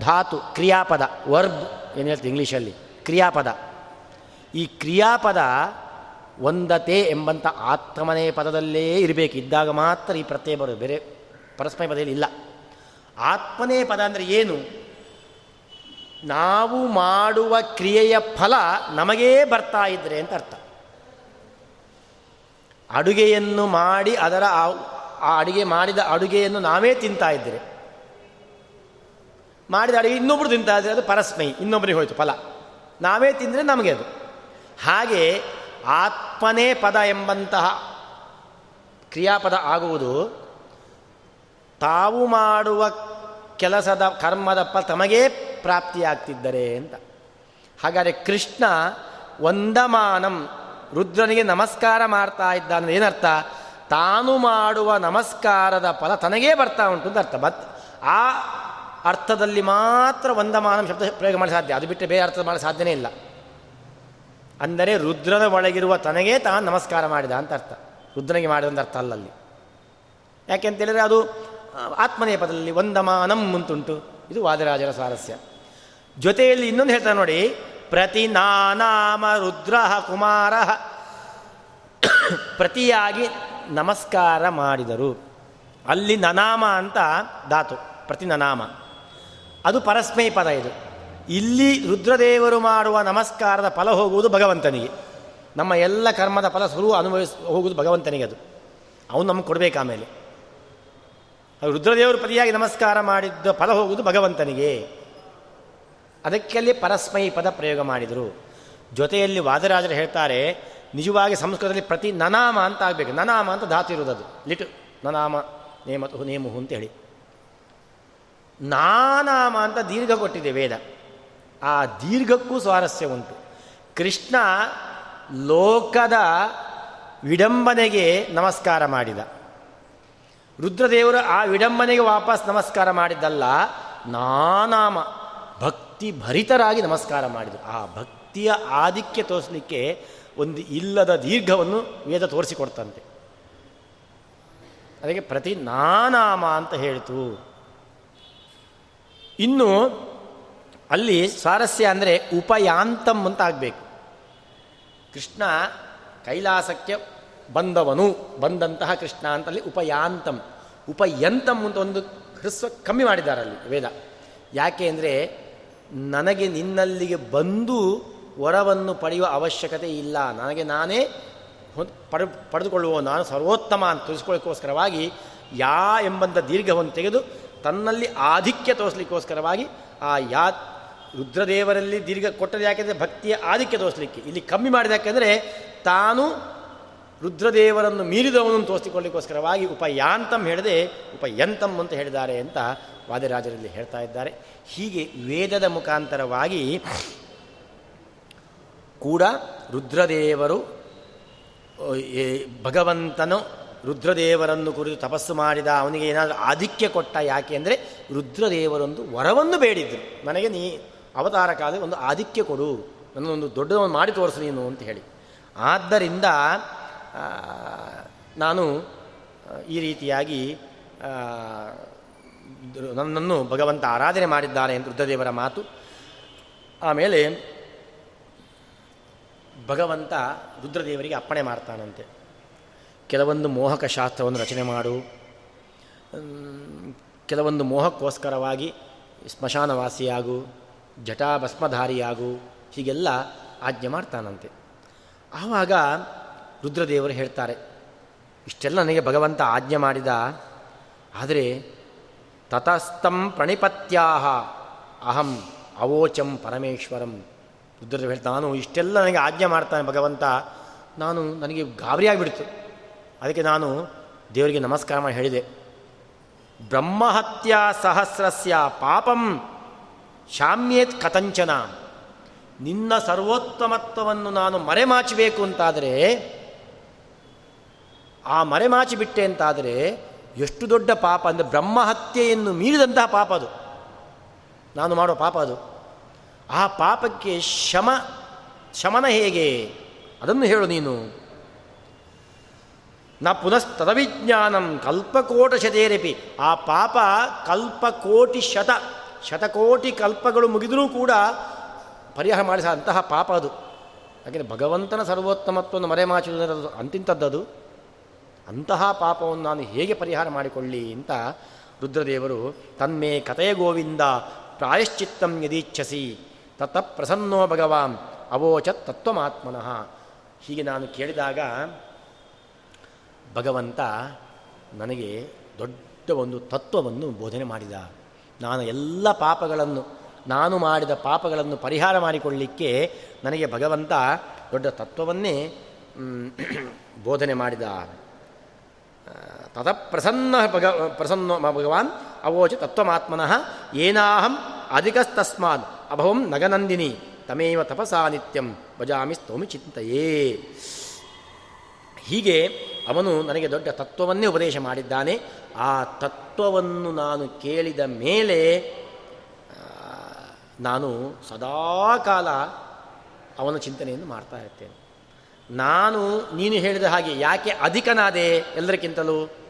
ಧಾತು, ಕ್ರಿಯಾಪದ, ವರ್ಬ್, ಏನು ಹೇಳ್ತೀವಿ ಇಂಗ್ಲೀಷಲ್ಲಿ? ಕ್ರಿಯಾಪದ. ಈ ಕ್ರಿಯಾಪದ ಒಂದತೆ ಎಂಬಂಥ ಆತ್ಮನೇ ಪದದಲ್ಲೇ ಇರಬೇಕು. ಇದ್ದಾಗ ಮಾತ್ರ ಈ ಪ್ರತ್ಯಯ ಬರೋದು. ಬೇರೆ ಪರಸ್ಪರ ಪದದಲ್ಲಿ ಇಲ್ಲ. ಆತ್ಮನೇ ಪದ ಅಂದರೆ ಏನು? ನಾವು ಮಾಡುವ ಕ್ರಿಯೆಯ ಫಲ ನಮಗೇ ಬರ್ತಾ ಇದ್ರೆ ಅಂತ ಅರ್ಥ. ಅಡುಗೆಯನ್ನು ಮಾಡಿ ಅದರ ಆ ಅಡುಗೆ ಮಾಡಿದ ಅಡುಗೆಯನ್ನು ನಾವೇ ತಿಂತಾ ಇದ್ದರೆ ಮಾಡಿದ ಅಡುಗೆ ಇನ್ನೊಬ್ರು ತಿಂತಾ ಇದ್ರೆ ಅದು ಪರಸ್ಮೈ ಇನ್ನೊಬ್ಬರಿಗೆ ಹೋಯ್ತು ಫಲ. ನಾವೇ ತಿಂದರೆ ನಮಗೆ ಅದು. ಹಾಗೆ ಆತ್ಮನೇ ಪದ ಎಂಬಂತಹ ಕ್ರಿಯಾಪದ ಆಗುವುದು, ತಾವು ಮಾಡುವ ಕೆಲಸದ ಕರ್ಮದ ಫಲ ತಮಗೇ ಪ್ರಾಪ್ತಿಯಾಗ್ತಿದ್ದರೆ ಅಂತ. ಹಾಗಾದರೆ ಕೃಷ್ಣ ವಂದಮಾನಂ ರುದ್ರನಿಗೆ ನಮಸ್ಕಾರ ಮಾಡ್ತಾ ಇದ್ದಾನೆ. ಏನರ್ಥ? ತಾನು ಮಾಡುವ ನಮಸ್ಕಾರದ ಫಲ ತನಗೇ ಬರ್ತಾ ಉಂಟು ಅಂತ ಅರ್ಥ. ಬತ್ ಆ ಅರ್ಥದಲ್ಲಿ ಮಾತ್ರ ವಂದಮಾನಂ ಶಬ್ದ ಪ್ರಯೋಗ ಮಾಡಿ ಸಾಧ್ಯ. ಅದು ಬಿಟ್ಟರೆ ಬೇರೆ ಅರ್ಥ ಮಾಡಲು ಸಾಧ್ಯನೇ ಇಲ್ಲ. ಅಂದರೆ ರುದ್ರನ ಒಳಗಿರುವ ತನಗೇ ತಾನು ನಮಸ್ಕಾರ ಮಾಡಿದ ಅಂತ ಅರ್ಥ. ರುದ್ರನಿಗೆ ಮಾಡಿದಂಥ ಅರ್ಥ ಅಲ್ಲಲ್ಲಿ. ಯಾಕೆಂತೇಳಿದರೆ ಅದು ಆತ್ಮನೇಪದಲ್ಲಿ ವಂದಮಾನಂ ಮುಂತುಂಟು ಇದು ವಾದರಾಜರ ಸ್ವಾರಸ್ಯ ಜೊತೆಯಲ್ಲಿ ಇನ್ನೊಂದು ಹೇಳ್ತಾರೆ ನೋಡಿ, ಪ್ರತಿ ನಾನಾಮ ರುದ್ರ ಕುಮಾರ ಪ್ರತಿಯಾಗಿ ನಮಸ್ಕಾರ ಮಾಡಿದರು. ಅಲ್ಲಿ ನನಾಮ ಅಂತ ಧಾತು, ಪ್ರತಿ ನನಾಮ. ಅದು ಪರಸ್ಮೈ ಪದ ಇದು. ಇಲ್ಲಿ ರುದ್ರದೇವರು ಮಾಡುವ ನಮಸ್ಕಾರದ ಫಲ ಹೋಗುವುದು ಭಗವಂತನಿಗೆ. ನಮ್ಮ ಎಲ್ಲ ಕರ್ಮದ ಫಲ ಸುರು ಅನುಭವಿಸ್, ಹೋಗುವುದು ಭಗವಂತನಿಗೆ ಅದು. ಅವನು ನಮಗೆ ಕೊಡಬೇಕು ಆಮೇಲೆ. ರುದ್ರದೇವರು ಪತಿಯಾಗಿ ನಮಸ್ಕಾರ ಮಾಡಿದ್ದ ಫಲ ಹೋಗುವುದು ಭಗವಂತನಿಗೆ. ಅದಕ್ಕೆ ಅಲ್ಲಿ ಪರಸ್ಮೈ ಪದ ಪ್ರಯೋಗ ಮಾಡಿದರು. ಜೊತೆಯಲ್ಲಿ ವಾದರಾಜರು ಹೇಳ್ತಾರೆ, ನಿಜವಾಗಿ ಸಂಸ್ಕೃತದಲ್ಲಿ ಪ್ರತಿ ನನಾಮ ಅಂತ ಆಗಬೇಕು. ನನಾಮ ಅಂತ ಧಾತು ಇರುವುದು ಅದು. ಲಿಟು, ನನಾಮ ನೇಮತು ನೇಮುಹು ಅಂತ ಹೇಳಿ. ನಾನಾಮ ಅಂತ ದೀರ್ಘ ಕೊಟ್ಟಿದೆ ವೇದ. ಆ ದೀರ್ಘಕ್ಕೂ ಸ್ವಾರಸ್ಯ ಉಂಟು. ಕೃಷ್ಣ ಲೋಕದ ವಿಡಂಬನೆಗೆ ನಮಸ್ಕಾರ ಮಾಡಿದ. ರುದ್ರದೇವರು ಆ ವಿಡಂಬನೆಗೆ ವಾಪಸ್ ನಮಸ್ಕಾರ ಮಾಡಿದ್ದಲ್ಲ, ನಾನಾಮ, ಭಕ್ತಿ ಭರಿತರಾಗಿ ನಮಸ್ಕಾರ ಮಾಡಿದರು. ಆ ಭಕ್ತಿಯ ಆಧಿಕ್ಯ ತೋರಿಸಲಿಕ್ಕೆ ಒಂದು ಇಲ್ಲದ ದೀರ್ಘವನ್ನು ವೇದ ತೋರಿಸಿಕೊಡ್ತಂತೆ. ಅದಕ್ಕೆ ಪ್ರತಿ ನಾನಾಮ ಅಂತ ಹೇಳಿತು. ಇನ್ನು ಅಲ್ಲಿ ಸ್ವಾರಸ್ಯ ಅಂದರೆ ಉಪಯಾಂತಂ ಅಂತ ಆಗಬೇಕು. ಕೃಷ್ಣ ಕೈಲಾಸಕ್ಕೆ ಬಂದವನು, ಬಂದಂತಹ ಕೃಷ್ಣ ಅಂತಲ್ಲಿ ಉಪಯಾಂತಂ. ಉಪಯಂತಂ ಅಂತ ಒಂದು ಹೃಸ್ವ ಕಮ್ಮಿ ಮಾಡಿದ್ದಾರೆ ಅಲ್ಲಿ ವೇದ. ಯಾಕೆ ಅಂದರೆ ನನಗೆ ನಿನ್ನಲ್ಲಿಗೆ ಬಂದು ವರವನ್ನು ಪಡೆಯುವ ಅವಶ್ಯಕತೆ ಇಲ್ಲ. ನನಗೆ ನಾನೇ ಪಡೆ ಪಡೆದುಕೊಳ್ಳುವ ನಾನು ಸರ್ವೋತ್ತಮ ಅಂತ ತಿಳಿಸ್ಕೊಳ್ಳೋಕ್ಕೋಸ್ಕರವಾಗಿ ಯಾ ಎಂಬಂಥ ದೀರ್ಘವನ್ನು ತೆಗೆದು ತನ್ನಲ್ಲಿ ಆಧಿಕ್ಯ ತೋರಿಸ್ಲಿಕ್ಕೋಸ್ಕರವಾಗಿ ಆ ಯಾ ರುದ್ರದೇವರಲ್ಲಿ ದೀರ್ಘ ಕೊಟ್ಟದ್ದು ಯಾಕೆಂದರೆ ಭಕ್ತಿಯ ಆಧಿಕ್ಯ ತೋರಿಸ್ಲಿಕ್ಕೆ. ಇಲ್ಲಿ ಕಮ್ಮಿ ಮಾಡಿದ ಯಾಕೆಂದರೆ ತಾನು ರುದ್ರದೇವರನ್ನು ಮೀರಿದವನನ್ನು ತೋರಿಸಿಕೊಳ್ಳಿಕ್ಕೋಸ್ಕರವಾಗಿ ಉಪಯಾಂತಂ ಹೇಳದೆ, ಉಪಯಂತಂ ಅಂತ ಹೇಳಿದ್ದಾರೆ ಅಂತ ವಾದಿರಾಜರಲ್ಲಿ ಹೇಳ್ತಾ ಇದ್ದಾರೆ. ಹೀಗೆ ವೇದದ ಮುಖಾಂತರವಾಗಿ ಕೂಡ ರುದ್ರದೇವರು ಭಗವಂತನು ರುದ್ರದೇವರನ್ನು ಕುರಿತು ತಪಸ್ಸು ಮಾಡಿದ, ಅವನಿಗೆ ಏನಾದರೂ ಆಧಿಕ್ಯ ಕೊಟ್ಟ ಯಾಕೆ ಅಂದರೆ ರುದ್ರದೇವರೊಂದು ವರವನ್ನು ಬೇಡಿದ್ರು. ನನಗೆ ನೀ ಅವತಾರ ಕಾಲ ಒಂದು ಆಧಿಕ್ಯ ಕೊಡು ನನ್ನೊಂದು ದೊಡ್ಡದನ್ನು ಮಾಡಿ ತೋರಿಸು ನೀನು ಅಂತ ಹೇಳಿ. ಆದ್ದರಿಂದ ನಾನು ಈ ರೀತಿಯಾಗಿ ನನ್ನನ್ನು ಭಗವಂತ ಆರಾಧನೆ ಮಾಡಿದ್ದಾನೆ ಎಂದು ರುದ್ರದೇವರ ಮಾತು. ಆಮೇಲೆ, ಭಗವಂತ ರುದ್ರದೇವರಿಗೆ ಅಪ್ಪಣೆ ಮಾಡ್ತಾನಂತೆ. ಕೆಲವೊಂದು ಮೋಹಕ ಶಾಸ್ತ್ರವನ್ನು ರಚನೆ ಮಾಡು. ಕೆಲವೊಂದು ಮೋಹಕ್ಕೋಸ್ಕರವಾಗಿ ಸ್ಮಶಾನವಾಸಿಯಾಗು, ಜಟಾಭಸ್ಮಧಾರಿಯಾಗು, ಹೀಗೆಲ್ಲ ಆಜ್ಞೆ ಮಾಡ್ತಾನಂತೆ. ಆವಾಗ ರುದ್ರದೇವರು ಹೇಳ್ತಾರೆ, ಇಷ್ಟೆಲ್ಲ ನನಗೆ ಭಗವಂತ ಆಜ್ಞೆ ಮಾಡಿದ, ಆದರೆ ತತಸ್ತಂ ಪ್ರಣಿಪತ್ಯಾಹ, ಅಹಂ ಅವೋಚಂ ಪರಮೇಶ್ವರಂ. ರುದ್ರದೇವ್ ಹೇಳ್ತಾ ನಾನು ಇಷ್ಟೆಲ್ಲ ನನಗೆ ಆಜ್ಞೆ ಮಾಡ್ತಾನೆ ಭಗವಂತ, ನಾನು ನನಗೆ ಗಾಬರಿಯಾಗಿಬಿಡ್ತು ಅದಕ್ಕೆ ನಾನು ದೇವರಿಗೆ ನಮಸ್ಕಾರ ಮಾಡಿ ಹೇಳಿದೆ. ಬ್ರಹ್ಮಹತ್ಯಾ ಸಹಸ್ರಸ್ಯ ಪಾಪಂ ಶಾಮ್ಯೇತ್ ಕಥಂಚನ. ನಿನ್ನ ಸರ್ವೋತ್ತಮತ್ವವನ್ನು ನಾನು ಮರೆಮಾಚಬೇಕು ಅಂತಾದರೆ ಆ ಮರೆಮಾಚಿ ಬಿಟ್ಟೆ ಅಂತಾದರೆ ಎಷ್ಟು ದೊಡ್ಡ ಪಾಪ ಅಂದರೆ ಬ್ರಹ್ಮಹತ್ಯೆಯನ್ನು ಮೀರಿದಂತಹ ಪಾಪ ಅದು. ನಾನು ಮಾಡೋ ಪಾಪ ಅದು. ಆ ಪಾಪಕ್ಕೆ ಶಮ, ಶಮನ ಹೇಗೆ? ಅದನ್ನು ಹೇಳು ನೀನು. ನ ಪುನಸ್ತದವಿಜ್ಞಾನಂ ಕಲ್ಪಕೋಟ ಶತೇರಪಿ ಆ ಪಾಪ ಕಲ್ಪಕೋಟಿ ಶತ, ಶತಕೋಟಿ ಕಲ್ಪಗಳು ಮುಗಿದರೂ ಕೂಡ ಪರಿಹಾರ ಮಾಡಿಸ ಅಂತಹ ಪಾಪ ಅದು. ಯಾಕೆಂದರೆ ಭಗವಂತನ ಸರ್ವೋತ್ತಮತ್ವವನ್ನು ಮರೆಮಾಚುವುದರ ಅಂತಿಂಥದ್ದದು. ಅಂತಹ ಪಾಪವನ್ನು ನಾನು ಹೇಗೆ ಪರಿಹಾರ ಮಾಡಿಕೊಳ್ಳಿ ಅಂತ ರುದ್ರದೇವರು ತನ್ಮೇ ಕಥೆಯ ಗೋವಿಂದ ಪ್ರಾಯಶ್ಚಿತ್ತಂ ಯದೀಚ್ಛಸಿ ತತ್ತ ಪ್ರಸನ್ನೋ ಭಗವಾನ್ ಅವೋಚತ್ ತತ್ವಮಾತ್ಮನಃ. ಹೀಗೆ ನಾನು ಕೇಳಿದಾಗ ಭಗವಂತ ನನಗೆ ದೊಡ್ಡ ಒಂದು ತತ್ವವನ್ನು ಬೋಧನೆ ಮಾಡಿದ. ನಾನು ಎಲ್ಲ ಪಾಪಗಳನ್ನು, ನಾನು ಮಾಡಿದ ಪಾಪಗಳನ್ನು ಪರಿಹಾರ ಮಾಡಿಕೊಳ್ಳಿಕ್ಕೆ ನನಗೆ ಭಗವಂತ ದೊಡ್ಡ ತತ್ವವನ್ನೇ ಬೋಧನೆ ಮಾಡಿದ. ತದ ಪ್ರಸನ್ನ ಭಗ ಪ್ರಸನ್ನ ಭಗವಾನ್ ಅವೋಚ ತತ್ವಮಾತ್ಮನಃ ಏನಾಹಂ ಅಧಿಕಸ್ತಸ್ಮಾನ್ ಅಭವಂ ನಗನಂದಿನಿ ತಮೇವ ತಪಸಾ ನಿತ್ಯಂ ಭಜಾಮಿ ಸ್ತೋಮಿ ಚಿಂತೆಯೇ ಹೀಗೆ ಅವನು ನನಗೆ ದೊಡ್ಡ ತತ್ವವನ್ನೇ ಉಪದೇಶ ಮಾಡಿದ್ದಾನೆ. ಆ ತತ್ವವನ್ನು ನಾನು ಕೇಳಿದ ಮೇಲೆ ನಾನು ಸದಾ ಕಾಲ ಅವನ ಚಿಂತನೆಯನ್ನು ಮಾಡ್ತಾ ಇರ್ತೇನೆ. ನಾನು ನೀನು ಹೇಳಿದ ಹಾಗೆ ಯಾಕೆ ಅಧಿಕನಾದೆ ಎಲ್ಲರಿಗಿಂತಲೂ?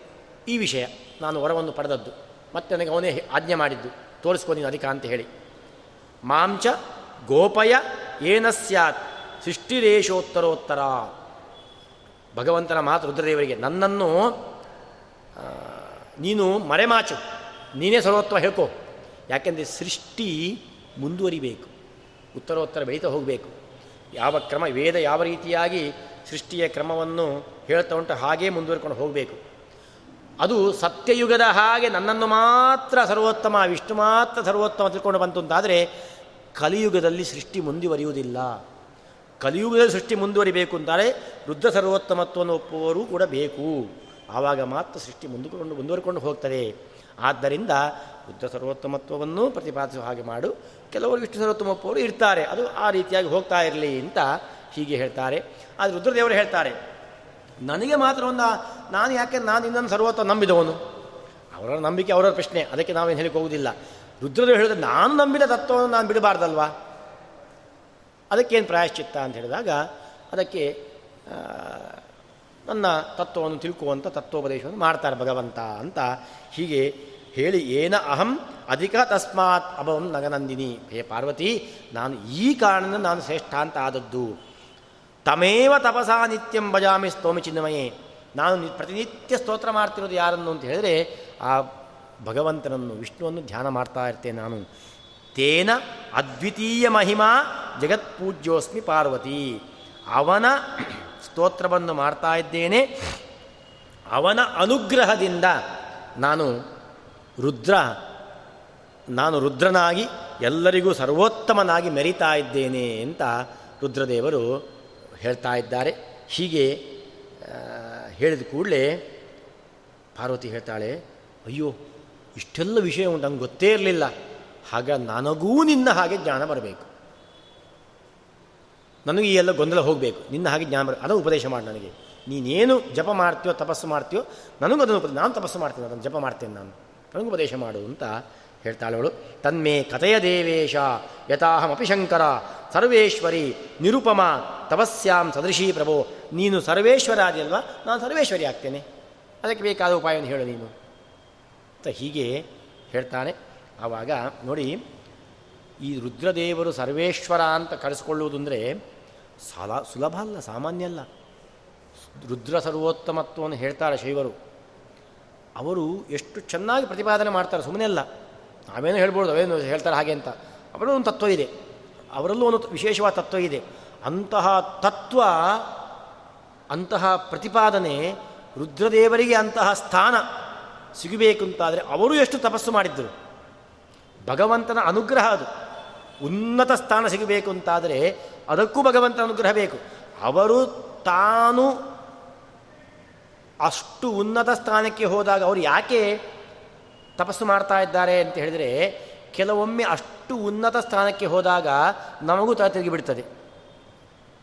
ಈ ವಿಷಯ ನಾನು ವರವನ್ನು ಪಡೆದದ್ದು. ಮತ್ತೆ ನನಗೆ ಅವನೇ ಆಜ್ಞೆ ಮಾಡಿದ್ದು. ತೋರಿಸ್ಕೋ ನೀನು ಅಧಿಕ ಅಂತ ಹೇಳಿ. ಮಾಂಚ ಗೋಪಯ ಏನ ಸ್ಯಾತ್ ಸೃಷ್ಟಿರೇಶೋತ್ತರೋತ್ತರ. ಭಗವಂತನ ಮಾತು ರುದ್ರದೇವರಿಗೆ, ನನ್ನನ್ನು ನೀನು ಮರೆಮಾಚು. ನೀನೇ ಸರ್ವತ್ವ ಹೇಳ್ಕೊ. ಯಾಕೆಂದರೆ ಸೃಷ್ಟಿ ಮುಂದುವರಿಬೇಕು. ಉತ್ತರೋತ್ತರ ಬೆಳೀತಾ ಹೋಗಬೇಕು. ಯಾವ ಕ್ರಮ, ವೇದ ಯಾವ ರೀತಿಯಾಗಿ ಸೃಷ್ಟಿಯ ಕ್ರಮವನ್ನು ಹೇಳ್ತಾ ಉಂಟು ಹಾಗೇ ಮುಂದುವರ್ಕೊಂಡು ಹೋಗಬೇಕು. ಅದು ಸತ್ಯಯುಗದ ಹಾಗೆ ನನ್ನನ್ನು ಮಾತ್ರ ಸರ್ವೋತ್ತಮ, ವಿಷ್ಣು ಮಾತ್ರ ಸರ್ವೋತ್ತಮ ತಿಳ್ಕೊಂಡು ಬಂತು ಅಂತಾದರೆ ಕಲಿಯುಗದಲ್ಲಿ ಸೃಷ್ಟಿ ಮುಂದುವರಿಯುವುದಿಲ್ಲ. ಕಲಿಯುಗದಲ್ಲಿ ಸೃಷ್ಟಿ ಮುಂದುವರಿಬೇಕು ಅಂತಾರೆ ರುದ್ರ ಸರ್ವೋತ್ತಮತ್ವವನ್ನು ಒಪ್ಪುವವರು ಕೂಡ ಬೇಕು. ಆವಾಗ ಮಾತ್ರ ಸೃಷ್ಟಿ ಮುಂದುಕೊಂಡು, ಮುಂದುವರಿಕೊಂಡು ಹೋಗ್ತದೆ. ಆದ್ದರಿಂದ ರುದ್ರ ಸರ್ವೋತ್ತಮತ್ವವನ್ನು ಪ್ರತಿಪಾದಿಸುವ ಹಾಗೆ ಮಾಡು. ಕೆಲವರು ವಿಷ್ಣು ಸರ್ವೋತ್ತಮ ಒಪ್ಪುವರು ಇರ್ತಾರೆ. ಅದು ಆ ರೀತಿಯಾಗಿ ಹೋಗ್ತಾ ಇರಲಿ ಅಂತ ಹೀಗೆ ಹೇಳ್ತಾರೆ. ಆದರೆ ರುದ್ರದೇವರು ಹೇಳ್ತಾರೆ ನನಗೆ ಮಾತ್ರ ಒಂದು, ನಾನು ಯಾಕೆ, ನಾನು ಇನ್ನೊಂದು ಸರ್ವತ್ತ ನಂಬಿದವನು ಅವರ ನಂಬಿಕೆ ಅವರ ಪ್ರಶ್ನೆ. ಅದಕ್ಕೆ ನಾವೇನು ಹೇಳಿಕ್ ಹೋಗುವುದಿಲ್ಲ ರುದ್ರರು ಹೇಳಿದ್ರೆ ನಾನು ನಂಬಿದ ತತ್ವವನ್ನು ನಾನು ಬಿಡಬಾರ್ದಲ್ವಾ? ಅದಕ್ಕೇನು ಪ್ರಾಯಶ್ಚಿತ್ತ ಅಂತ ಹೇಳಿದಾಗ, ಅದಕ್ಕೆ ನನ್ನ ತತ್ವವನ್ನು ತಿಳ್ಕುವಂಥ ತತ್ವೋಪದೇಶವನ್ನು ಮಾಡ್ತಾರೆ ಭಗವಂತ ಅಂತ ಹೀಗೆ ಹೇಳಿ, ಏನ ಅಹಂ ಅಧಿಕ ತಸ್ಮಾತ್ ಅಭವಂ ನಗನಂದಿನಿ. ಹೇ ಪಾರ್ವತಿ, ನಾನು ಈ ಕಾರಣದಿಂದ ನಾನು ಶ್ರೇಷ್ಠ ಅಂತ ಆದದ್ದು. ತಮೇವ ತಪಸಾ ನಿತ್ಯಂ ಭಜಾಮಿ ಸ್ತೋಮಿ ಚಿನ್ನಮಯೇ ನಾನು ಪ್ರತಿನಿತ್ಯ ಸ್ತೋತ್ರ ಮಾಡ್ತಿರೋದು ಯಾರನ್ನು ಅಂತ ಹೇಳಿದ್ರೆ, ಆ ಭಗವಂತನನ್ನು, ವಿಷ್ಣುವನ್ನು ಧ್ಯಾನ ಮಾಡ್ತಾ ಇರ್ತೇನೆ ನಾನು. ತೇನ ಅದ್ವಿತೀಯ ಮಹಿಮಾ ಜಗತ್ಪೂಜ್ಯೋಸ್ಮಿ ಪಾರ್ವತಿ. ಅವನ ಸ್ತೋತ್ರವನ್ನು ಮಾಡ್ತಾ ಇದ್ದೇನೆ. ಅವನ ಅನುಗ್ರಹದಿಂದ ನಾನು ರುದ್ರ, ನಾನು ರುದ್ರನಾಗಿ ಎಲ್ಲರಿಗೂ ಸರ್ವೋತ್ತಮನಾಗಿ ಮೆರಿತಾ ಇದ್ದೇನೆ ಅಂತ ರುದ್ರದೇವರು ಹೇಳ್ತಾ ಇದ್ದಾರೆ. ಹೀಗೆ ಹೇಳಿದ ಕೂಡಲೇ ಪಾರ್ವತಿ ಹೇಳ್ತಾಳೆ, ಅಯ್ಯೋ, ಇಷ್ಟೆಲ್ಲ ವಿಷಯ ಉಂಟು, ನಂಗೆ ಗೊತ್ತೇ ಇರಲಿಲ್ಲ. ಹಾಗ ನನಗೂ ನಿನ್ನ ಹಾಗೆ ಜ್ಞಾನ ಬರಬೇಕು. ನನಗೆ ಈ ಎಲ್ಲ ಗೊಂದಲ ಹೋಗಬೇಕು. ನಿನ್ನ ಹಾಗೆ ಜ್ಞಾನ ಬರ, ಅದನ್ನು ಉಪದೇಶ ಮಾಡಿ ನನಗೆ. ನೀನೇನು ಜಪ ಮಾಡ್ತೀಯೋ, ತಪಸ್ಸು ಮಾಡ್ತೀಯೋ, ನನಗೂ ಅದನ್ನು ಉಪದೇಶ ನಾನು ತಪಸ್ಸು ಮಾಡ್ತೀನಿ, ಅದನ್ನು ಜಪ ಮಾಡ್ತೇನೆ ನಾನು. ನನಗೂ ಉಪದೇಶ ಮಾಡು ಅಂತ ಹೇಳ್ತಾಳವಳು ತನ್ಮೇ ಕಥೆಯ ದೇವೇಶ, ಯಥಾಹಮಪಿ ಶಂಕರ, ಸರ್ವೇಶ್ವರಿ ನಿರುಪಮ ತಪಸ್ಯಾಂ ಸದೃಶಿ ಪ್ರಭೋ. ನೀನು ಸರ್ವೇಶ್ವರ ಅಲ್ವಾ? ನಾನು ಸರ್ವೇಶ್ವರಿ ಆಗ್ತೇನೆ. ಅದಕ್ಕೆ ಬೇಕಾದ ಉಪಾಯವನ್ನು ಹೇಳು ನೀನು. ಅಂತ ಹೀಗೆ ಹೇಳ್ತಾನೆ. ಆವಾಗ ನೋಡಿ, ಈ ರುದ್ರದೇವರು ಸರ್ವೇಶ್ವರ ಅಂತ ಕರೆಸ್ಕೊಳ್ಳುವುದು ಅಂದರೆ ಸಾಲ ಸುಲಭ ಅಲ್ಲ, ಸಾಮಾನ್ಯ ಅಲ್ಲ. ರುದ್ರ ಸರ್ವೋತ್ತಮತ್ವವನ್ನು ಹೇಳ್ತಾರೆ ಶೈವರು. ಅವರು ಎಷ್ಟು ಚೆನ್ನಾಗಿ ಪ್ರತಿಪಾದನೆ ಮಾಡ್ತಾರೆ ಸುಮ್ಮನೆ ಅಲ್ಲ. ನಾವೇನು ಹೇಳ್ಬೋದು, ಅವೇನು ಹೇಳ್ತಾರೆ ಹಾಗೆ ಅಂತ. ಅವರಲ್ಲೂ ಒಂದು ತತ್ವ ಇದೆ. ಅವರಲ್ಲೂ ಒಂದು ವಿಶೇಷವಾದ ತತ್ವ ಇದೆ. ಅಂತಹ ತತ್ವ, ಅಂತಹ ಪ್ರತಿಪಾದನೆ ರುದ್ರದೇವರಿಗೆ ಅಂತಹ ಸ್ಥಾನ ಸಿಗಬೇಕು ಅಂತಾದರೆ ಅವರು ಎಷ್ಟು ತಪಸ್ಸು ಮಾಡಿದ್ದರು ಭಗವಂತನ ಅನುಗ್ರಹ ಅದು. ಉನ್ನತ ಸ್ಥಾನ ಸಿಗಬೇಕು ಅಂತಾದರೆ ಅದಕ್ಕೂ ಭಗವಂತನ ಅನುಗ್ರಹ ಬೇಕು. ಅವರು ತಾನು ಅಷ್ಟು ಉನ್ನತ ಸ್ಥಾನಕ್ಕೆ ಹೋದಾಗ ಅವರು ಯಾಕೆ ತಪಸ್ಸು ಮಾಡ್ತಾ ಇದ್ದಾರೆ ಅಂತ ಹೇಳಿದರೆ, ಕೆಲವೊಮ್ಮೆ ಅಷ್ಟು ಉನ್ನತ ಸ್ಥಾನಕ್ಕೆ ಹೋದಾಗ ನಮಗೂ ತ ತಿರುಗಿ ಬಿಡ್ತದೆ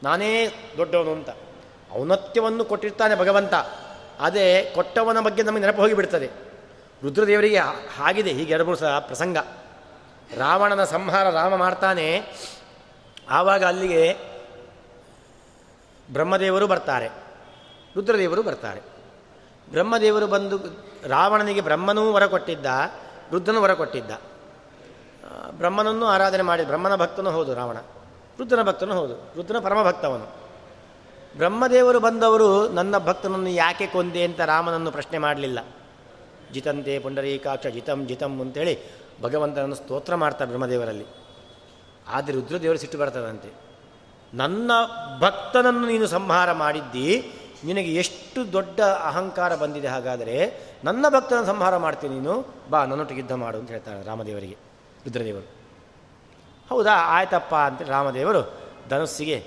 ನಾನೇ ದೊಡ್ಡವನು ಅಂತ. ಔನತ್ಯವನ್ನು ಕೊಟ್ಟಿರ್ತಾನೆ ಭಗವಂತ. ಅದೇ ಕೊಟ್ಟವನ ಬಗ್ಗೆ ನಮಗೆ ನೆನಪು ಹೋಗಿಬಿಡ್ತದೆ. ರುದ್ರದೇವರಿಗೆ ಹಾಗಿದೆ ಹೀಗೆ ಎರಡು ಸಹ ಪ್ರಸಂಗ. ರಾವಣನ ಸಂಹಾರ ರಾಮ ಮಾಡ್ತಾನೆ. ಆವಾಗ ಅಲ್ಲಿಗೆ ಬ್ರಹ್ಮದೇವರು ಬರ್ತಾರೆ. ರುದ್ರದೇವರು ಬರ್ತಾರೆ. ಬ್ರಹ್ಮದೇವರು ಬಂದು ರಾವಣನಿಗೆ ಬ್ರಹ್ಮನೂ ವರ ಕೊಟ್ಟಿದ್ದ, ರುದ್ರನೂ ವರ ಕೊಟ್ಟಿದ್ದ. ಬ್ರಹ್ಮನನ್ನು ಆರಾಧನೆ ಮಾಡಿ, ಬ್ರಹ್ಮನ ಭಕ್ತನೂ ಹೌದು ರಾವಣ. ರುದ್ರನ ಭಕ್ತನು ಹೌದು. ರುದ್ರನ ಪರಮಭಕ್ತವನು. ಬ್ರಹ್ಮದೇವರು ಬಂದವರು ನನ್ನ ಭಕ್ತನನ್ನು ಯಾಕೆ ಕೊಂದೆ ಅಂತ ರಾಮನನ್ನು ಪ್ರಶ್ನೆ ಮಾಡಲಿಲ್ಲ. ಜಿತಂತೆ ಪುಂಡರೀಕಾಕ್ಷ ಜಿತಂ ಜಿತಂ ಅಂತೇಳಿ ಭಗವಂತನನ್ನು ಸ್ತೋತ್ರ ಮಾಡ್ತಾರೆ ಬ್ರಹ್ಮದೇವರಲ್ಲಿ. ಆದರೆ ರುದ್ರದೇವರು ಸಿಟ್ಟು ಬರ್ತದಂತೆ. ನನ್ನ ಭಕ್ತನನ್ನು ನೀನು ಸಂಹಾರ ಮಾಡಿದ್ದಿ, ನಿನಗೆ ಎಷ್ಟು ದೊಡ್ಡ ಅಹಂಕಾರ ಬಂದಿದೆ ಹಾಗಾದರೆ ನನ್ನ ಭಕ್ತನ ಸಂಹಾರ ಮಾಡ್ತೀನಿ ನೀನು. ಬಾ ನನ್ನೊಟ್ಟಿಗೆ ಯುದ್ಧ ಮಾಡು ಅಂತ ಹೇಳ್ತಾರೆ ರಾಮದೇವರಿಗೆ, ರುದ್ರದೇವರು. ಹೌದಾ? ಆಯ್ತಪ್ಪ ಅಂತ ರಾಮದೇವರು ಧನುಸ್ಸಿಗೆ,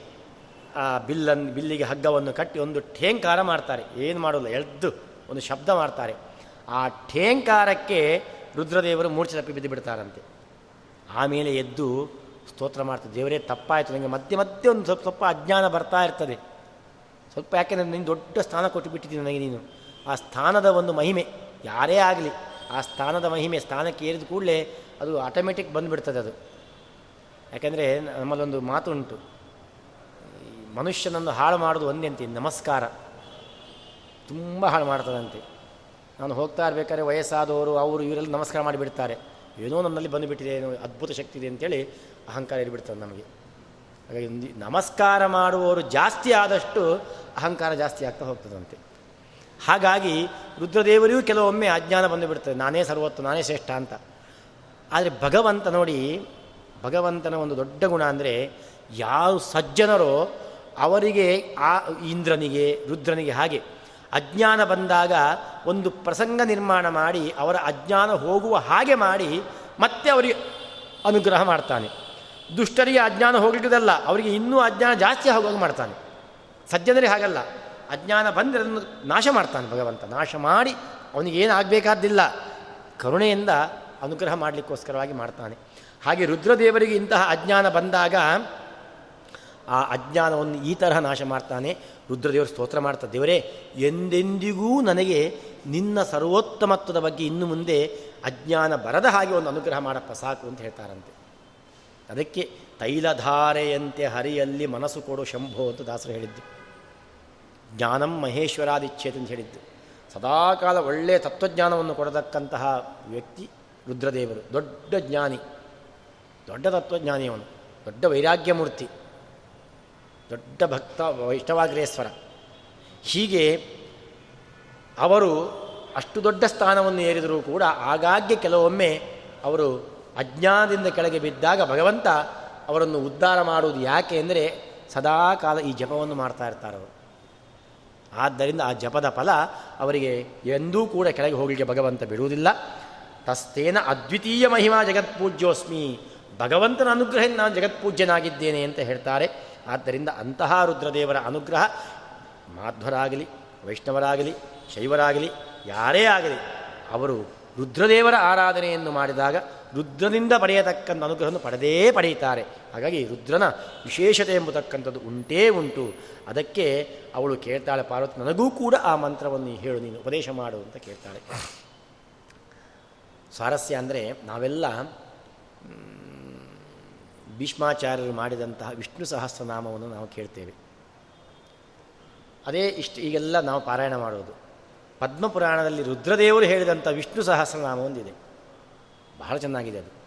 ಆ ಬಿಲ್ಲನ್ನು ಬಿಲ್ಲಿಗೆ ಹಗ್ಗವನ್ನು ಕಟ್ಟಿ ಒಂದು ಠೇಂಕಾರ ಮಾಡ್ತಾರೆ. ಏನು ಮಾಡೋಲ್ಲ ಎದ್ದು ಒಂದು ಶಬ್ದ ಮಾಡ್ತಾರೆ. ಆ ಠೇಂಕಾರಕ್ಕೆ ರುದ್ರದೇವರು ಮೂರ್ಛೆ ತಪ್ಪಿ ಬಿದ್ದು ಬಿಡ್ತಾರಂತೆ. ಆಮೇಲೆ ಎದ್ದು ಸ್ತೋತ್ರ ಮಾಡ್ತಾರೆ. ದೇವರೇ, ತಪ್ಪಾಯಿತು. ನನಗೆ ಮಧ್ಯೆ ಮಧ್ಯೆ ಒಂದು ಸ್ವಲ್ಪ ಸ್ವಲ್ಪ ಅಜ್ಞಾನ ಬರ್ತಾ ಇರ್ತದೆ. ಸ್ವಲ್ಪ ಯಾಕೆಂದರೆ ನೀನು ದೊಡ್ಡ ಸ್ಥಾನ ಕೊಟ್ಟು ಬಿಟ್ಟಿದ್ದೀನಿ ನನಗೆ ನೀನು. ಆ ಸ್ಥಾನದ ಒಂದು ಮಹಿಮೆ. ಯಾರೇ ಆಗಲಿ, ಆ ಸ್ಥಾನದ ಮಹಿಮೆ, ಸ್ಥಾನಕ್ಕೆ ಏರಿದ ಕೂಡಲೇ ಅದು ಆಟೋಮೆಟಿಕ್ ಬಂದುಬಿಡ್ತದೆ ಅದು. ಯಾಕೆಂದರೆ ನಮ್ಮಲ್ಲೊಂದು ಮಾತುಂಟು. ಮನುಷ್ಯನನ್ನು ಹಾಳು ಮಾಡೋದು ಒಂದೇ ಅಂತೆ, ನಮಸ್ಕಾರ. ತುಂಬ ಹಾಳು ಮಾಡ್ತದಂತೆ. ನಾನು ಹೋಗ್ತಾ ಇರಬೇಕಾದ್ರೆ ವಯಸ್ಸಾದವರು, ಅವರು ಇವರೆಲ್ಲ ನಮಸ್ಕಾರ ಮಾಡಿಬಿಡ್ತಾರೆ. ಏನೋ ನನ್ನಲ್ಲಿ ಬಂದುಬಿಟ್ಟಿದೆ, ಏನೋ ಅದ್ಭುತ ಶಕ್ತಿ ಇದೆ ಅಂತೇಳಿ ಅಹಂಕಾರ ಇರ್ಬಿಡ್ತದೆ ನಮಗೆ. ಹಾಗಾಗಿ ನಮಸ್ಕಾರ ಮಾಡುವವರು ಜಾಸ್ತಿ ಆದಷ್ಟು ಅಹಂಕಾರ ಜಾಸ್ತಿ ಆಗ್ತಾ ಹೋಗ್ತದಂತೆ. ಹಾಗಾಗಿ ರುದ್ರದೇವರಿಗೂ ಕೆಲವೊಮ್ಮೆ ಅಜ್ಞಾನ ಬಂದುಬಿಡ್ತದೆ. ನಾನೇ ಸರ್ವತ್ತು ನಾನೇ ಶ್ರೇಷ್ಠ ಅಂತ. ಆದರೆ ಭಗವಂತ ನೋಡಿ ಭಗವಂತನ ಒಂದು ದೊಡ್ಡ ಗುಣ ಅಂದರೆ ಯಾವ ಸಜ್ಜನರೋ ಅವರಿಗೆ ಆ ಇಂದ್ರನಿಗೆ, ರುದ್ರನಿಗೆ ಹಾಗೆ ಅಜ್ಞಾನ ಬಂದಾಗ ಒಂದು ಪ್ರಸಂಗ ನಿರ್ಮಾಣ ಮಾಡಿ, ಅವರ ಅಜ್ಞಾನ ಹೋಗುವ ಹಾಗೆ ಮಾಡಿ ಮತ್ತೆ ಅವರಿಗೆ ಅನುಗ್ರಹ ಮಾಡ್ತಾನೆ. ದುಷ್ಟರಿಗೆ ಅಜ್ಞಾನ ಹೋಗ್ಲಿಕ್ಕದಲ್ಲ ಅವರಿಗೆ ಇನ್ನೂ ಅಜ್ಞಾನ ಜಾಸ್ತಿ ಆಗುವಾಗ ಮಾಡ್ತಾನೆ. ಸಜ್ಜನರಿಗೆ ಹಾಗಲ್ಲ, ಅಜ್ಞಾನ ಬಂದರೆ ಅದನ್ನು ನಾಶ ಮಾಡ್ತಾನೆ ಭಗವಂತ. ನಾಶ ಮಾಡಿ ಅವನಿಗೇನಾಗಬೇಕಾದ್ದಿಲ್ಲ, ಕರುಣೆಯಿಂದ ಅನುಗ್ರಹ ಮಾಡಲಿಕ್ಕೋಸ್ಕರವಾಗಿ ಮಾಡ್ತಾನೆ. ಹಾಗೆ ರುದ್ರದೇವರಿಗೆ ಇಂತಹ ಅಜ್ಞಾನ ಬಂದಾಗ ಆ ಅಜ್ಞಾನವನ್ನು ಈ ತರಹ ನಾಶ ಮಾಡ್ತಾನೆ. ರುದ್ರದೇವರು ಸ್ತೋತ್ರ ಮಾಡ್ತಾ ದೇವರೇ, ಎಂದೆಂದಿಗೂ ನನಗೆ ನಿನ್ನ ಸರ್ವೋತ್ತಮತ್ವದ ಬಗ್ಗೆ ಇನ್ನು ಮುಂದೆ ಅಜ್ಞಾನ ಬರದ ಹಾಗೆ ಒಂದು ಅನುಗ್ರಹ ಮಾಡಪ್ಪ, ಸಾಕು ಅಂತ ಹೇಳ್ತಾರಂತೆ. ಅದಕ್ಕೆ ತೈಲಧಾರೆಯಂತೆ ಹರಿಯಲ್ಲಿ ಮನಸ್ಸು ಕೊಡೋ ಶಂಭೋ ಅಂತ ದಾಸರು ಹೇಳಿದ್ದು. ಜ್ಞಾನಂ ಮಹೇಶ್ವರಾದಿಚ್ಛೇತ್ ಅಂತ ಹೇಳಿದ್ದು. ಸದಾಕಾಲ ಒಳ್ಳೆಯ ತತ್ವಜ್ಞಾನವನ್ನು ಕೊಡತಕ್ಕಂತಹ ವ್ಯಕ್ತಿ ರುದ್ರದೇವರು, ದೊಡ್ಡ ಜ್ಞಾನಿ. ದೊಡ್ಡ ತತ್ವಜ್ಞಾನಿ ಅವನು, ದೊಡ್ಡ ವೈರಾಗ್ಯಮೂರ್ತಿ, ದೊಡ್ಡ ಭಕ್ತ ವೈಷ್ಣವಾಗ್ರೇಶ್ವರ. ಹೀಗೆ ಅವರು ಅಷ್ಟು ದೊಡ್ಡ ಸ್ಥಾನವನ್ನು ಏರಿದರೂ ಕೂಡ ಆಗಾಗ್ಗೆ ಕೆಲವೊಮ್ಮೆ ಅವರು ಅಜ್ಞಾನದಿಂದ ಕೆಳಗೆ ಬಿದ್ದಾಗ ಭಗವಂತ ಅವರನ್ನು ಉದ್ಧಾರ ಮಾಡುವುದು ಯಾಕೆ ಅಂದರೆ ಸದಾಕಾಲ ಈ ಜಪವನ್ನು ಮಾಡ್ತಾ ಇರ್ತಾರೆ ಅವರು. ಆದ್ದರಿಂದ ಆ ಜಪದ ಫಲ ಅವರಿಗೆ ಎಂದೂ ಕೂಡ ಕೆಳಗೆ ಹೋಗಲಿಕ್ಕೆ ಭಗವಂತ ಬಿಡುವುದಿಲ್ಲ. ತಸ್ತೇನ ಅದ್ವಿತೀಯ ಮಹಿಮಾ ಜಗತ್ಪೂಜ್ಯೋಸ್ಮಿ ಭಗವಂತನ ಅನುಗ್ರಹ ನಾನು ಜಗತ್ಪೂಜ್ಯನಾಗಿದ್ದೇನೆ ಅಂತ ಹೇಳ್ತಾರೆ. ಆದ್ದರಿಂದ ಅಂತಹ ರುದ್ರದೇವರ ಅನುಗ್ರಹ ಮಾಧ್ವರಾಗಲಿ ವೈಷ್ಣವರಾಗಲಿ, ಶೈವರಾಗಲಿ, ಯಾರೇ ಆಗಲಿ, ಅವರು ರುದ್ರದೇವರ ಆರಾಧನೆಯನ್ನು ಮಾಡಿದಾಗ ರುದ್ರನಿಂದ ಪಡೆಯತಕ್ಕಂಥ ಅನುಗ್ರಹವನ್ನು ಪಡೆದೇ ಪಡೆಯುತ್ತಾರೆ. ಹಾಗಾಗಿ ರುದ್ರನ ವಿಶೇಷತೆ ಎಂಬತಕ್ಕಂಥದ್ದು ಉಂಟೇ ಉಂಟು. ಅದಕ್ಕೆ ಅವಳು ಕೇಳ್ತಾಳೆ, ಪಾರ್ವತಿ, ನನಗೂ ಕೂಡ ಆ ಮಂತ್ರವನ್ನು ಹೇಳು, ನೀನು ಉಪದೇಶ ಮಾಡು ಅಂತ ಕೇಳ್ತಾಳೆ. ಸ್ವಾರಸ್ಯ ಅಂದರೆ ನಾವೆಲ್ಲ ಭೀಷ್ಮಾಚಾರ್ಯರು ಮಾಡಿದಂತಹ ವಿಷ್ಣು ಸಹಸ್ರನಾಮವನ್ನು ನಾವು ಕೇಳ್ತೇವೆ. ಅದೇ ಇಷ್ಟು ಈಗೆಲ್ಲ ನಾವು ಪಾರಾಯಣ ಮಾಡುವುದು ಪದ್ಮಪುರಾಣದಲ್ಲಿ ರುದ್ರದೇವರು ಹೇಳಿದಂಥ ವಿಷ್ಣು ಸಹಸ್ರನಾಮ ಒಂದಿದೆ ಬಹಳ ಚೆನ್ನಾಗಿದೆ ಅದು.